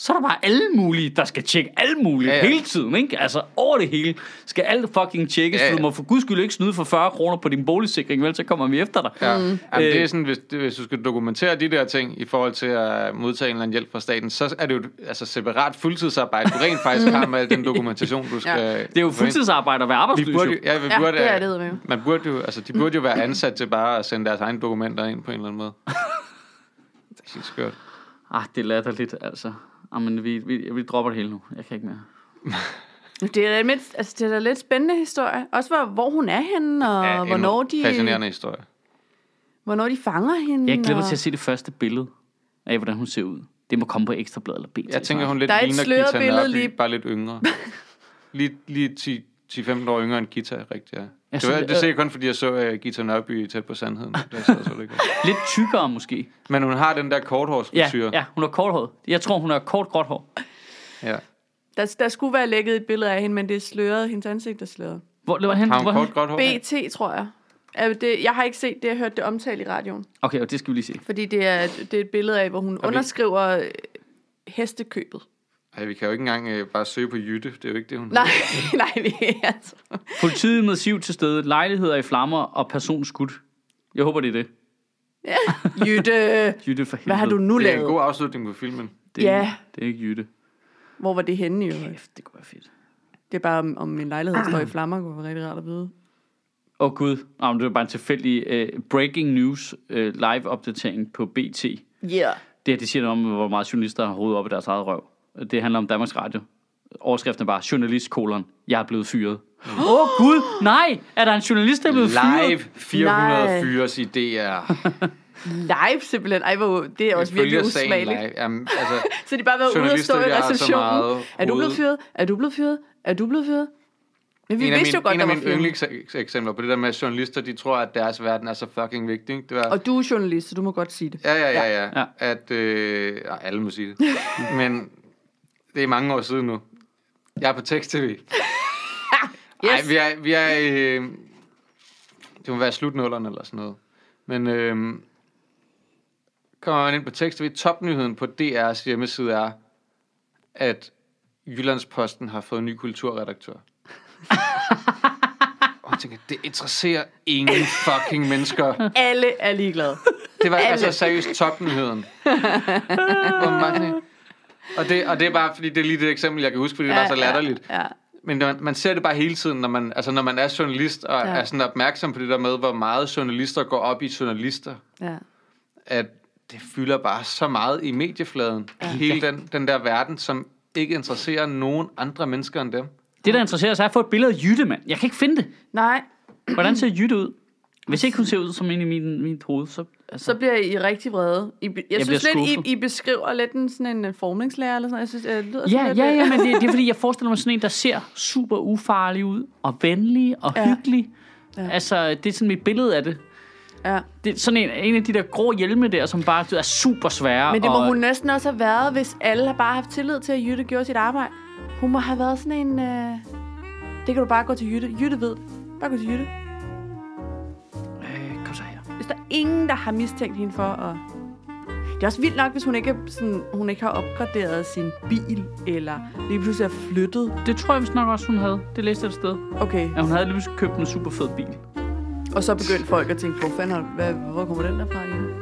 Speaker 1: så er der bare alle mulige, der skal tjekke alle mulige
Speaker 2: Ja,
Speaker 1: ja,
Speaker 2: ja.
Speaker 1: ja. hele tiden. Ikke? Altså over det hele skal alt fucking tjekkes.
Speaker 2: Ja,
Speaker 1: Ja,
Speaker 2: ja.
Speaker 1: Du må for guds skyld ikke snyde for 40 kroner på din boligsikring, vel? Så kommer vi efter dig.
Speaker 2: Ja. Mm. Jamen, det er
Speaker 1: Øh.
Speaker 2: sådan, hvis, hvis du skal dokumentere de der ting i forhold til at modtage en eller anden hjælp fra staten, så er det jo altså separat fuldtidsarbejde. Du rent faktisk har med al den dokumentation, du skal...
Speaker 3: Ja.
Speaker 1: Det er jo fuldtidsarbejde at være
Speaker 2: Vi
Speaker 1: arbejdsløs.
Speaker 2: burde,
Speaker 1: jo.
Speaker 2: jo- ja, vi
Speaker 3: Ja,
Speaker 2: burde,
Speaker 3: det er det eddermame.
Speaker 2: Man burde jo, altså, de burde jo være ansat til bare at sende deres egne dokumenter ind på en eller anden måde. Det er helt skørt.
Speaker 1: Ah, det er latterligt, altså. Jamen, vi, vi, vi dropper det hele nu. Jeg kan ikke mere.
Speaker 3: Det er, da lidt, altså, det er da lidt spændende historie. Også hvor, hvor hun er henne, og
Speaker 2: Ja,
Speaker 3: ja, hvornår,
Speaker 2: en
Speaker 3: de,
Speaker 2: Fascinerende historie.
Speaker 3: hvornår de fanger hende.
Speaker 1: Jeg glæder mig
Speaker 3: og...
Speaker 1: til at se det første billede af, hvordan hun ser ud. Det må komme på Ekstrabladet eller BT.
Speaker 2: Jeg tænker, hun lidt
Speaker 3: Der er et
Speaker 2: ligner
Speaker 3: sløret
Speaker 2: Gita
Speaker 3: billede
Speaker 2: Nørby,
Speaker 3: lige-
Speaker 2: bare lidt yngre. lige lige 10 10-15 år yngre end Gita, rigtigt, ja.
Speaker 1: Jeg
Speaker 2: Det, var,
Speaker 1: det
Speaker 2: det
Speaker 1: er-
Speaker 2: ser jeg kun, fordi jeg så uh, Gita Nørby tæt på sandheden. Det så, så det.
Speaker 1: Lidt tykkere måske.
Speaker 2: Men hun har den der
Speaker 1: Ja,
Speaker 2: korthårsfrisyr.
Speaker 1: ja, hun har kort hår. Jeg tror, hun har kort, gråt hår.
Speaker 2: ja.
Speaker 3: Der, der skulle være lækket et billede af hende, men det er sløret. Hendes ansigt er sløret.
Speaker 1: Hvor, det var hen,
Speaker 2: Har
Speaker 1: hvor,
Speaker 2: hun kort, gråt hår?
Speaker 3: BT, tror jeg. Det, jeg har ikke set det, jeg har hørt det omtalt i radioen.
Speaker 1: Okay, og det skal vi lige se.
Speaker 3: Fordi det er, det er et billede af, hvor hun
Speaker 2: vi-
Speaker 3: underskriver øh, hestekøbet.
Speaker 2: Ej, vi kan jo ikke engang uh, bare søge på Jytte. Det er jo ikke det, hun
Speaker 3: Nej, nej, vi altså.
Speaker 1: Politiet med siv til stede, lejligheder i flammer og person skudt. Jeg håber, det er det.
Speaker 3: Ja. Jytte,
Speaker 1: Jytte for helvede.
Speaker 3: hvad har du nu
Speaker 2: Det er en
Speaker 3: lavet?
Speaker 2: god afslutning på filmen.
Speaker 1: Det er,
Speaker 3: Ja.
Speaker 1: Det er ikke Jytte.
Speaker 3: Hvor var det henne i øvrigt?
Speaker 1: Kæft, det kunne være fedt.
Speaker 3: Det er bare, om, om min lejlighed står i flammer, kunne være rigtig rart at vide.
Speaker 1: Åh oh, gud, oh, det var bare en tilfældig uh, breaking news uh, live opdatering på BT.
Speaker 3: Ja. Yeah.
Speaker 1: Det her, det siger noget om, hvor meget journalister har hovedet op i deres eget røv. Det handler om Danmarks Radio. Overskriften er bare, journalist, kolon, jeg er blevet fyret. Åh oh, gud, nej! Er der en journalist, der er blevet fyret?
Speaker 2: Live 400
Speaker 3: Nej.
Speaker 2: fyres i DR.
Speaker 3: Live simpelthen. Ej, hvor, det er også virkelig
Speaker 2: Følger sagen
Speaker 3: usmageligt.
Speaker 2: Jamen, altså,
Speaker 3: Så de bare været ude og stå
Speaker 2: Journalister,
Speaker 3: i receptionen.
Speaker 2: meget
Speaker 3: Er du blevet fyret? Er du blevet fyret? Er du blevet fyret? Men vi
Speaker 2: en af
Speaker 3: vidste jo
Speaker 2: mine,
Speaker 3: godt,
Speaker 2: en
Speaker 3: der
Speaker 2: af mine yndlingseksempler på det der med, at journalister, de tror, at deres verden er så fucking vigtig. ikke? Det var,
Speaker 3: Og du er journalist, så du må godt sige det.
Speaker 2: Ja, ja, ja, ja.
Speaker 1: Ja.
Speaker 2: At, øh, alle må sige det. Men det er mange år siden nu. Jeg er på tekst-tv.
Speaker 3: Yes.
Speaker 2: vi er, vi er øh, det må være slutnullerne eller sådan noget. Men øh, kommer man ind på tekst-tv. Topnyheden på DR's hjemmeside er, at Jyllandsposten har fået en ny kulturredaktør. Jeg tænker, det interesserer ingen fucking mennesker.
Speaker 3: Alle er ligeglade.
Speaker 2: Det var
Speaker 3: Alle.
Speaker 2: altså seriøst topnyheden. Hvor mange... Og det, og det er bare, fordi det er lige det eksempel, jeg kan huske, fordi det var så latterligt.
Speaker 3: Ja, ja.
Speaker 2: Men man, man ser det bare hele tiden, når man, altså når man er journalist, og
Speaker 3: Ja.
Speaker 2: ja. er sådan opmærksom på det der med, hvor meget journalister går op i journalister,
Speaker 3: ja.
Speaker 2: at det fylder bare så meget i mediefladen. Ja. Hele den, den der verden, som ikke interesserer nogen andre mennesker end dem.
Speaker 1: Det, der interesserer os, er at få et billede af Jytte, mand. Jeg kan ikke finde det.
Speaker 3: Nej,
Speaker 1: Hvordan ser Jytte ud? Hvis ikke hun ser ud som en i min, min hoved, så... Altså,
Speaker 3: så bliver I rigtig vrede. I, jeg,
Speaker 1: Jeg
Speaker 3: synes lidt, I,
Speaker 1: skuffet.
Speaker 3: I beskriver lidt en, sådan en øh, formningslærer eller sådan noget. Jeg synes, det lyder
Speaker 1: Ja,
Speaker 3: lidt,
Speaker 1: ja,
Speaker 3: øh,
Speaker 1: ja, men det, det er fordi, jeg forestiller mig sådan en, der ser super ufarlig ud, og venlig og
Speaker 3: Ja.
Speaker 1: hyggelig.
Speaker 3: Ja.
Speaker 1: Altså, det er sådan mit billede af det.
Speaker 3: Ja.
Speaker 1: Det er sådan en, en af de der grå hjelme der, som bare er super svære.
Speaker 3: Men det må
Speaker 1: og,
Speaker 3: hun næsten også have været, hvis alle har bare haft tillid til, at Jytte gjorde sit arbejde. Hun må have været sådan en... Øh... Det kan du bare gå til Jytte. Jytte ved. Bare gå til Jytte. Der er ingen, der har mistænkt hende for at... Det er også vildt nok, hvis hun ikke, sådan, hun ikke har opgraderet sin bil, eller lige pludselig er flyttet.
Speaker 1: Det tror jeg vist nok også, hun havde. Det læste jeg et sted.
Speaker 3: Okay,
Speaker 1: Ja, hun havde lige pludselig købt en super fed bil.
Speaker 3: og så begyndte folk at tænke, hvor fanden har, hvad, hvor kommer den der fra Jytte?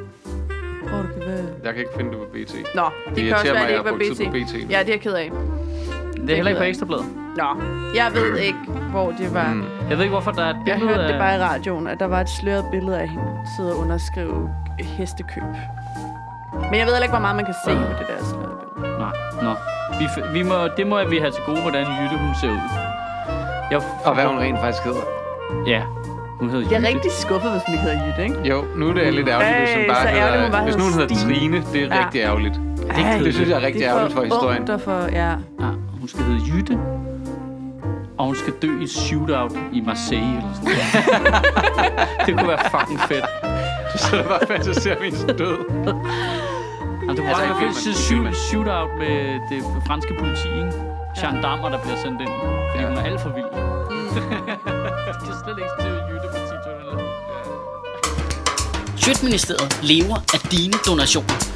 Speaker 3: Hvor er det, hvad?
Speaker 2: Jeg kan ikke finde det på BT.
Speaker 3: Nå, det, kan også være,
Speaker 2: mig,
Speaker 3: det
Speaker 2: at jeg
Speaker 3: ikke var BT.
Speaker 2: på BT.
Speaker 3: Ja, det er jeg ked af.
Speaker 1: Det er heller ikke på. Ekstrabladet.
Speaker 3: Nå, jeg ved ikke, hvor det var.
Speaker 2: Mm.
Speaker 1: Jeg ved ikke, hvorfor der er et
Speaker 3: Jeg
Speaker 1: billede
Speaker 3: hørte det
Speaker 1: af-
Speaker 3: bare i radioen, at der var et sløret billede af hende sidde og underskrive hestekøb. Men jeg ved heller ikke, hvor meget man kan se på det der slørede billede.
Speaker 1: Nej, nå. Vi, vi må, det må vi have til gode, hvordan Jytte hun ser ud. Jeg,
Speaker 2: Og hvad hun rent faktisk hedder.
Speaker 1: Ja, hun hedder
Speaker 3: Jeg er
Speaker 1: Jytte.
Speaker 3: rigtig skuffet, hvis hun ikke hedder Jytte, ikke?
Speaker 2: Jo, nu er det lidt ærgerligt, hvis hun bare hedder... hvis nu hun
Speaker 3: hedder
Speaker 2: hedder
Speaker 3: Stine.
Speaker 2: Trine, det er
Speaker 3: Ja.
Speaker 2: rigtig ærgerligt.
Speaker 3: Ej,
Speaker 2: Det synes jeg er rigtig
Speaker 3: det
Speaker 2: ærgerligt for historien.
Speaker 3: Ungt og for, ja.
Speaker 1: Ja, hun skal hedde Jytte. Og hun skal dø i et shootout i Marseille eller sådan noget. det kunne være fucking fedt.
Speaker 2: Så sidder jeg bare og fantaserer min død.
Speaker 1: Det
Speaker 2: Altså,
Speaker 1: fedt
Speaker 2: filmen,
Speaker 1: at se
Speaker 2: filmen.
Speaker 1: shoot- shootout med det franske politi, ikke? Gendarmer, der bliver sendt ind, fordi
Speaker 2: Ja.
Speaker 1: hun er alt for vild. De kan slet ikke styre Jytte på 10
Speaker 4: Sjøtministeriet lever af dine donationer.